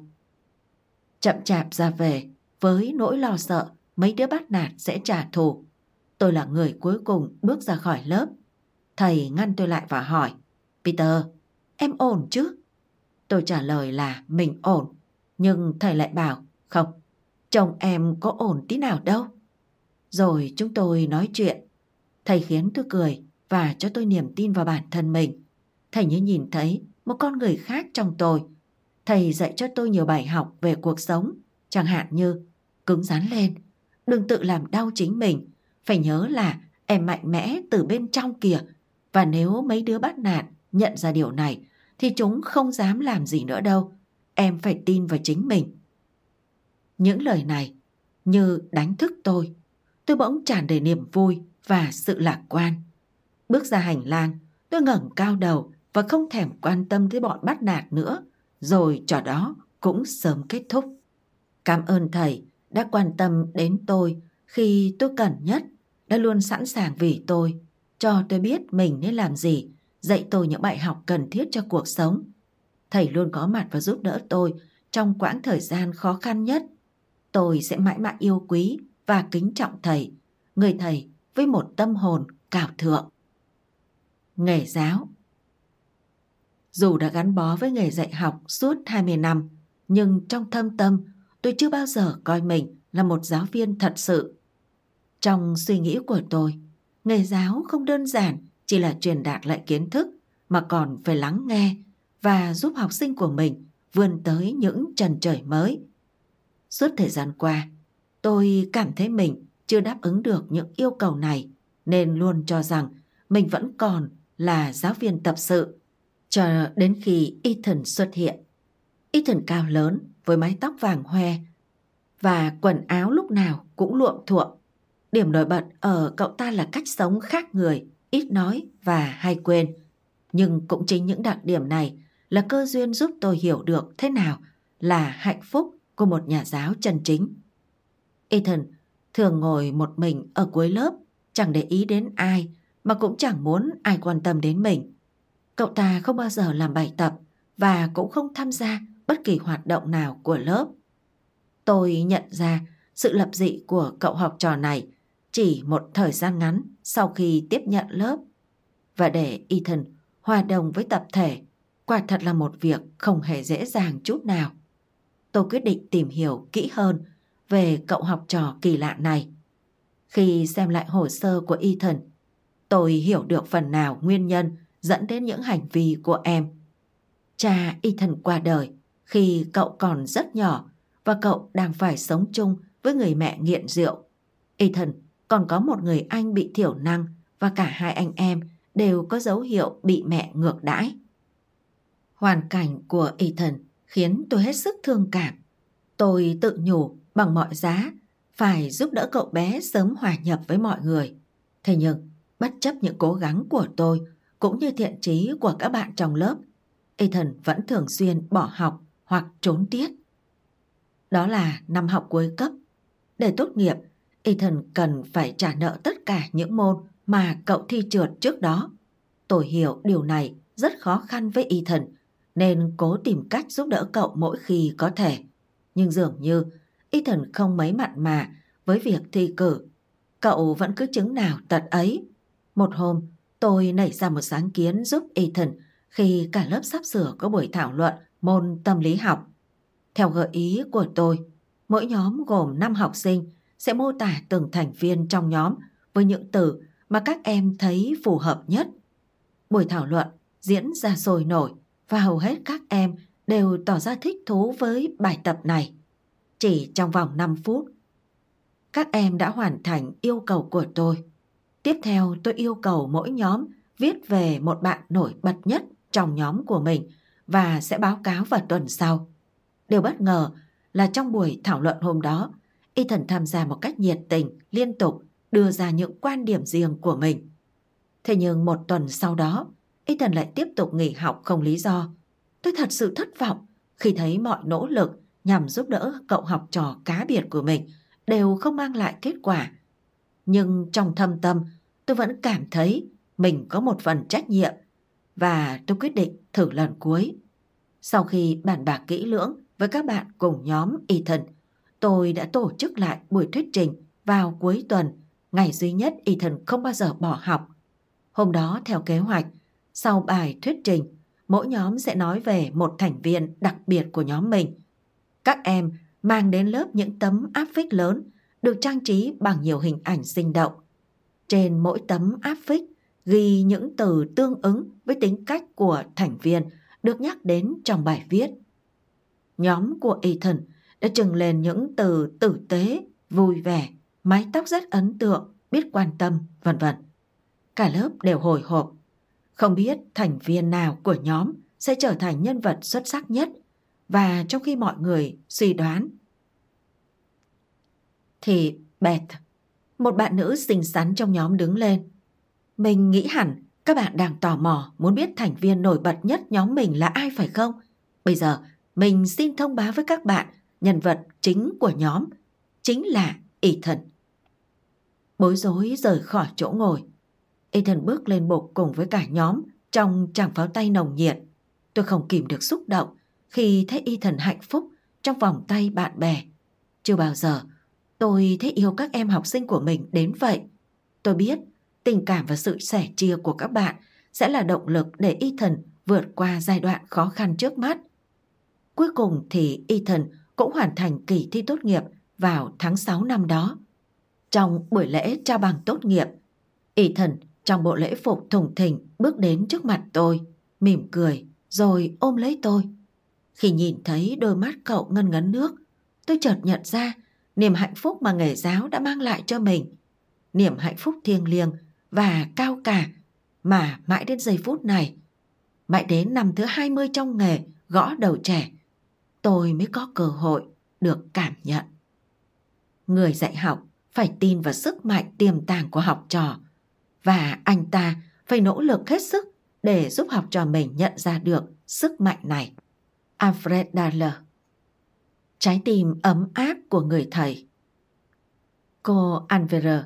Chậm chạp ra về với nỗi lo sợ mấy đứa bắt nạt sẽ trả thù. Tôi là người cuối cùng bước ra khỏi lớp. Thầy ngăn tôi lại và hỏi Peter, em ổn chứ? Tôi trả lời là mình ổn. Nhưng thầy lại bảo không, chồng em có ổn tí nào đâu. Rồi chúng tôi nói chuyện. Thầy khiến tôi cười và cho tôi niềm tin vào bản thân mình. Thầy như nhìn thấy một con người khác trong tôi. Thầy dạy cho tôi nhiều bài học về cuộc sống, chẳng hạn như cứng rắn lên, đừng tự làm đau chính mình, phải nhớ là em mạnh mẽ từ bên trong kìa. Và nếu mấy đứa bắt nạt nhận ra điều này thì chúng không dám làm gì nữa đâu. Em phải tin vào chính mình. Những lời này như đánh thức tôi. Tôi bỗng tràn đầy niềm vui và sự lạc quan. Bước ra hành lang, tôi ngẩng cao đầu và không thèm quan tâm tới bọn bắt nạt nữa. Rồi trò đó cũng sớm kết thúc. Cảm ơn thầy đã quan tâm đến tôi khi tôi cần nhất, đã luôn sẵn sàng vì tôi, cho tôi biết mình nên làm gì, dạy tôi những bài học cần thiết cho cuộc sống. Thầy luôn có mặt và giúp đỡ tôi trong quãng thời gian khó khăn nhất. Tôi sẽ mãi mãi yêu quý và kính trọng thầy, người thầy với một tâm hồn cao thượng. Nghề giáo Dù đã gắn bó với nghề dạy học suốt 20 năm, nhưng trong thâm tâm tôi chưa bao giờ coi mình là một giáo viên thật sự. Trong suy nghĩ của tôi, nghề giáo không đơn giản chỉ là truyền đạt lại kiến thức mà còn phải lắng nghe và giúp học sinh của mình vươn tới những trần trời mới. Suốt thời gian qua, tôi cảm thấy mình chưa đáp ứng được những yêu cầu này nên luôn cho rằng mình vẫn còn là giáo viên tập sự cho đến khi Ethan xuất hiện. Ethan cao lớn với mái tóc vàng hoe và quần áo lúc nào cũng luộm thuộm. Điểm nổi bật ở cậu ta là cách sống khác người, ít nói và hay quên. Nhưng cũng chính những đặc điểm này là cơ duyên giúp tôi hiểu được thế nào là hạnh phúc của một nhà giáo chân chính. Ethan thường ngồi một mình ở cuối lớp, chẳng để ý đến ai mà cũng chẳng muốn ai quan tâm đến mình. Cậu ta không bao giờ làm bài tập và cũng không tham gia bất kỳ hoạt động nào của lớp. Tôi nhận ra sự lập dị của cậu học trò này chỉ một thời gian ngắn sau khi tiếp nhận lớp. Và để Ethan hòa đồng với tập thể, quả thật là một việc không hề dễ dàng chút nào. Tôi quyết định tìm hiểu kỹ hơn về cậu học trò kỳ lạ này. Khi xem lại hồ sơ của Ethan, tôi hiểu được phần nào nguyên nhân dẫn đến những hành vi của em. Cha Ethan qua đời khi cậu còn rất nhỏ và cậu đang phải sống chung với người mẹ nghiện rượu. Ethan còn có một người anh bị thiểu năng và cả hai anh em đều có dấu hiệu bị mẹ ngược đãi. Hoàn cảnh của Ethan khiến tôi hết sức thương cảm. Tôi tự nhủ bằng mọi giá phải giúp đỡ cậu bé sớm hòa nhập với mọi người. Thế nhưng, bất chấp những cố gắng của tôi cũng như thiện trí của các bạn trong lớp, Ethan vẫn thường xuyên bỏ học hoặc trốn tiết. Đó là năm học cuối cấp. Để tốt nghiệp, Ethan cần phải trả nợ tất cả những môn mà cậu thi trượt trước đó. Tôi hiểu điều này rất khó khăn với Ethan nên cố tìm cách giúp đỡ cậu mỗi khi có thể. Nhưng dường như Ethan không mấy mặn mà với việc thi cử. Cậu vẫn cứ chứng nào tật ấy. Một hôm, tôi nảy ra một sáng kiến giúp Ethan khi cả lớp sắp sửa có buổi thảo luận môn tâm lý học. Theo gợi ý của tôi, mỗi nhóm gồm 5 học sinh sẽ mô tả từng thành viên trong nhóm với những từ mà các em thấy phù hợp nhất. Buổi thảo luận diễn ra sôi nổi và hầu hết các em đều tỏ ra thích thú với bài tập này. Chỉ trong vòng 5 phút, các em đã hoàn thành yêu cầu của tôi. Tiếp theo tôi yêu cầu mỗi nhóm viết về một bạn nổi bật nhất trong nhóm của mình và sẽ báo cáo vào tuần sau. Điều bất ngờ là trong buổi thảo luận hôm đó, Ethan tham gia một cách nhiệt tình, liên tục đưa ra những quan điểm riêng của mình. Thế nhưng một tuần sau đó, Ethan lại tiếp tục nghỉ học không lý do. Tôi thật sự thất vọng khi thấy mọi nỗ lực nhằm giúp đỡ cậu học trò cá biệt của mình đều không mang lại kết quả. Nhưng trong thâm tâm, tôi vẫn cảm thấy mình có một phần trách nhiệm và tôi quyết định thử lần cuối. Sau khi bàn bạc kỹ lưỡng với các bạn cùng nhóm Ethan, tôi đã tổ chức lại buổi thuyết trình vào cuối tuần, ngày duy nhất Ethan không bao giờ bỏ học. Hôm đó theo kế hoạch, sau bài thuyết trình, mỗi nhóm sẽ nói về một thành viên đặc biệt của nhóm mình. Các em mang đến lớp những tấm áp phích lớn được trang trí bằng nhiều hình ảnh sinh động. Trên mỗi tấm áp phích ghi những từ tương ứng với tính cách của thành viên được nhắc đến trong bài viết. Nhóm của Ethan đã trừng lên những từ tử tế, vui vẻ, mái tóc rất ấn tượng, biết quan tâm, vân vân. Cả lớp đều hồi hộp. Không biết thành viên nào của nhóm sẽ trở thành nhân vật xuất sắc nhất và trong khi mọi người suy đoán thì Beth, một bạn nữ xinh xắn trong nhóm đứng lên. Mình nghĩ hẳn các bạn đang tò mò muốn biết thành viên nổi bật nhất nhóm mình là ai phải không? Bây giờ mình xin thông báo với các bạn nhân vật chính của nhóm chính là Ethan. Bối rối rời khỏi chỗ ngồi. Ethan bước lên bục cùng với cả nhóm trong tràng pháo tay nồng nhiệt. Tôi không kìm được xúc động khi thấy y thần hạnh phúc trong vòng tay bạn bè. Chưa bao giờ tôi thấy yêu các em học sinh của mình đến vậy. Tôi biết tình cảm và sự sẻ chia của các bạn sẽ là động lực để y thần vượt qua giai đoạn khó khăn trước mắt. Cuối cùng thì y thần cũng hoàn thành kỳ thi tốt nghiệp vào tháng 6 năm đó. Trong buổi lễ trao bằng tốt nghiệp, y thần trong bộ lễ phục thùng thình bước đến trước mặt tôi, mỉm cười rồi ôm lấy tôi. Khi nhìn thấy đôi mắt cậu ngân ngấn nước, tôi chợt nhận ra niềm hạnh phúc mà nghề giáo đã mang lại cho mình. Niềm hạnh phúc thiêng liêng và cao cả mà mãi đến giây phút này, mãi đến năm thứ 20 trong nghề gõ đầu trẻ, tôi mới có cơ hội được cảm nhận. Người dạy học phải tin vào sức mạnh tiềm tàng của học trò và anh ta phải nỗ lực hết sức để giúp học trò mình nhận ra được sức mạnh này. Alfred Adler Trái tim ấm áp của người thầy Cô Anverer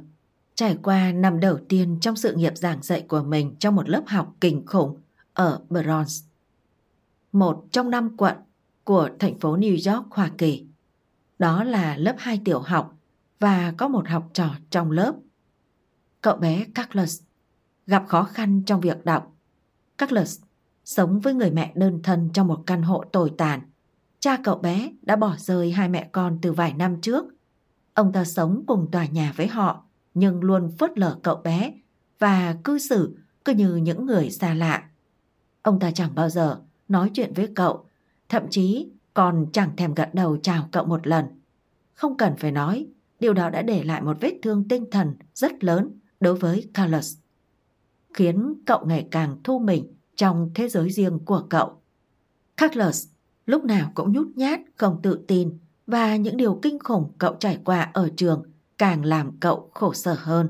trải qua năm đầu tiên trong sự nghiệp giảng dạy của mình trong một lớp học kinh khủng ở Bronx, một trong năm quận của thành phố New York, Hoa Kỳ. Đó là lớp 2 tiểu học và có một học trò trong lớp. Cậu bé Carlos gặp khó khăn trong việc đọc. Carlos sống với người mẹ đơn thân trong một căn hộ tồi tàn. Cha cậu bé đã bỏ rơi hai mẹ con từ vài năm trước. Ông ta sống cùng tòa nhà với họ nhưng luôn phớt lờ cậu bé và cư xử cứ như những người xa lạ. Ông ta chẳng bao giờ nói chuyện với cậu, thậm chí còn chẳng thèm gật đầu chào cậu một lần. Không cần phải nói, điều đó đã để lại một vết thương tinh thần rất lớn đối với Carlos, khiến cậu ngày càng thu mình trong thế giới riêng của cậu. Carlos lúc nào cũng nhút nhát, không tự tin và những điều kinh khủng cậu trải qua ở trường càng làm cậu khổ sở hơn.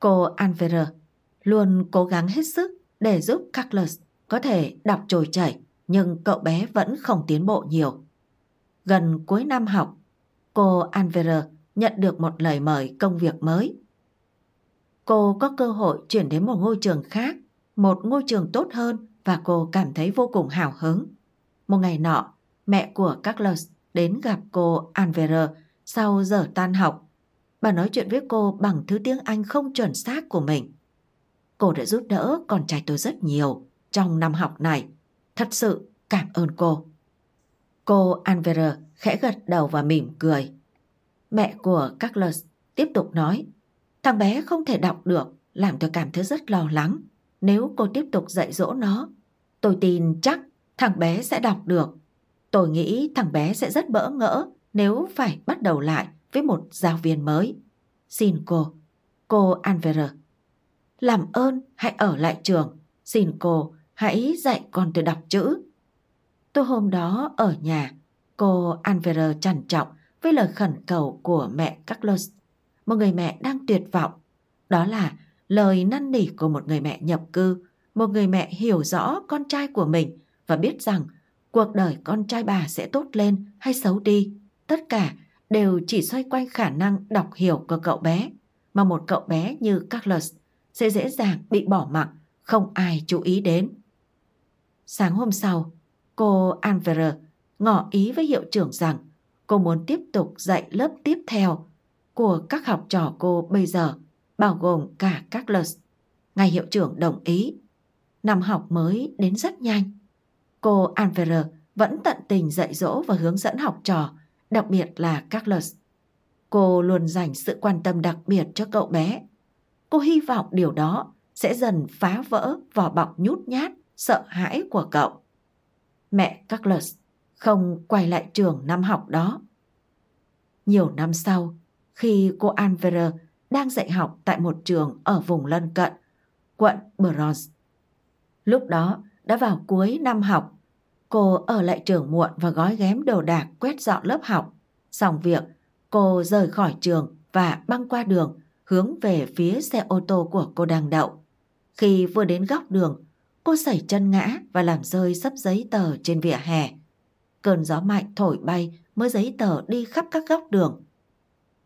Cô Anverer luôn cố gắng hết sức để giúp Carlos có thể đọc trồi chảy nhưng cậu bé vẫn không tiến bộ nhiều. Gần cuối năm học, cô Anverer nhận được một lời mời công việc mới. Cô có cơ hội chuyển đến một ngôi trường khác, một ngôi trường tốt hơn và cô cảm thấy vô cùng hào hứng. Một ngày nọ, mẹ của Carlos đến gặp cô Anverer sau giờ tan học. Bà nói chuyện với cô bằng thứ tiếng Anh không chuẩn xác của mình. Cô đã giúp đỡ con trai tôi rất nhiều trong năm học này. Thật sự cảm ơn cô. Cô Anverer khẽ gật đầu và mỉm cười. Mẹ của Carlos tiếp tục nói Thằng bé không thể đọc được làm tôi cảm thấy rất lo lắng. Nếu cô tiếp tục dạy dỗ nó, tôi tin chắc thằng bé sẽ đọc được. Tôi nghĩ thằng bé sẽ rất bỡ ngỡ nếu phải bắt đầu lại với một giáo viên mới. Xin cô, cô Anvera, làm ơn hãy ở lại trường. Xin cô hãy dạy con tôi đọc chữ. Tôi hôm đó ở nhà, cô Anvera trằn trọng với lời khẩn cầu của mẹ Carlos, một người mẹ đang tuyệt vọng. Đó là lời năn nỉ của một người mẹ nhập cư, một người mẹ hiểu rõ con trai của mình và biết rằng cuộc đời con trai bà sẽ tốt lên hay xấu đi. Tất cả đều chỉ xoay quanh khả năng đọc hiểu của cậu bé, mà một cậu bé như Carlos sẽ dễ dàng bị bỏ mặc, không ai chú ý đến. Sáng hôm sau, cô Anvera ngỏ ý với hiệu trưởng rằng cô muốn tiếp tục dạy lớp tiếp theo của các học trò cô bây giờ, bao gồm cả Carlos. Ngài hiệu trưởng đồng ý. Năm học mới đến rất nhanh. Cô Anvera vẫn tận tình dạy dỗ và hướng dẫn học trò, đặc biệt là Carlos. Cô luôn dành sự quan tâm đặc biệt cho cậu bé. Cô hy vọng điều đó sẽ dần phá vỡ vỏ bọc nhút nhát, sợ hãi của cậu. Mẹ Carlos không quay lại trường năm học đó. Nhiều năm sau, khi cô Anvera đang dạy học tại một trường ở vùng lân cận, quận Bronx. Lúc đó đã vào cuối năm học, cô ở lại trường muộn và gói ghém đồ đạc quét dọn lớp học. Xong việc, cô rời khỏi trường và băng qua đường hướng về phía xe ô tô của cô đang đậu. Khi vừa đến góc đường, cô sẩy chân ngã và làm rơi sấp giấy tờ trên vỉa hè. Cơn gió mạnh thổi bay mới giấy tờ đi khắp các góc đường.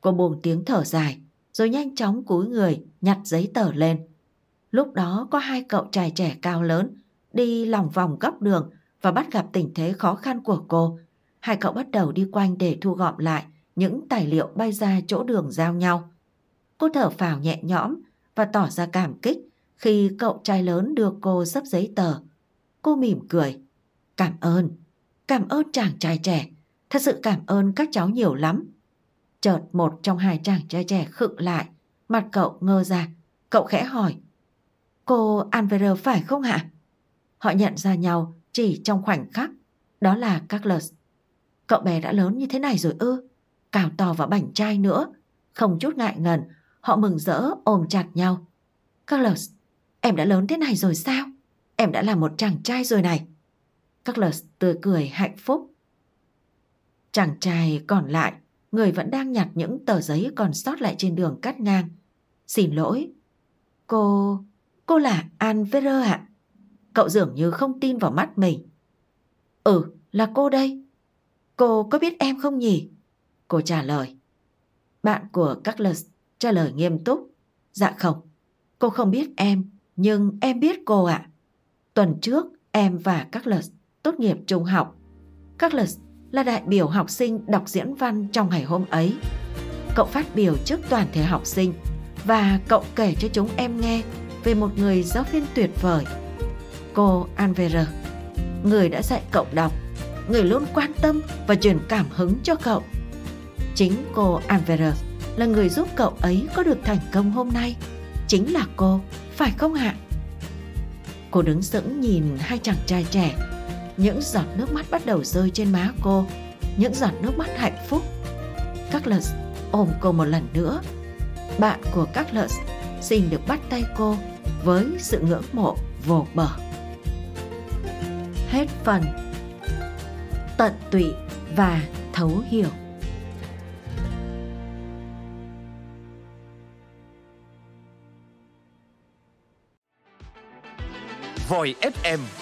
Cô buông tiếng thở dài, rồi nhanh chóng cúi người nhặt giấy tờ lên. Lúc đó có hai cậu trai trẻ cao lớn đi lòng vòng góc đường và bắt gặp tình thế khó khăn của cô. Hai cậu bắt đầu đi quanh để thu gom lại những tài liệu bay ra chỗ đường giao nhau. Cô thở phào nhẹ nhõm và tỏ ra cảm kích khi cậu trai lớn đưa cô sắp giấy tờ. Cô mỉm cười. Cảm ơn, cảm ơn chàng trai trẻ, thật sự cảm ơn các cháu nhiều lắm. Chợt một trong hai chàng trai trẻ khựng lại, mặt cậu ngơ ra, cậu khẽ hỏi. Cô Anver phải không hả? Họ nhận ra nhau chỉ trong khoảnh khắc, đó là Carlos. Cậu bé đã lớn như thế này rồi ư? Cào to vào bảnh trai nữa, không chút ngại ngần, họ mừng rỡ ôm chặt nhau. Carlos, em đã lớn thế này rồi sao? Em đã là một chàng trai rồi này. Carlos tươi cười hạnh phúc. Chàng trai còn lại người vẫn đang nhặt những tờ giấy còn sót lại trên đường cắt ngang. Xin lỗi. Cô... cô là An Vera ạ. Cậu dường như không tin vào mắt mình. Ừ, là cô đây. Cô có biết em không nhỉ? Cô trả lời. Bạn của Carlos trả lời nghiêm túc. Dạ không, cô không biết em, nhưng em biết cô ạ. Tuần trước, em và Carlos tốt nghiệp trung học. Carlos là đại biểu học sinh đọc diễn văn trong ngày hôm ấy. Cậu phát biểu trước toàn thể học sinh và cậu kể cho chúng em nghe về một người giáo viên tuyệt vời. Cô Anvera, người đã dạy cậu đọc, người luôn quan tâm và truyền cảm hứng cho cậu. Chính cô Anvera là người giúp cậu ấy có được thành công hôm nay. Chính là cô, phải không ạ? Cô đứng sững nhìn hai chàng trai trẻ những giọt nước mắt bắt đầu rơi trên má cô, những giọt nước mắt hạnh phúc. Các lợt ôm cô một lần nữa. Bạn của các lợt xin được bắt tay cô với sự ngưỡng mộ vô bờ. Hết phần tận tụy và thấu hiểu. Voi FM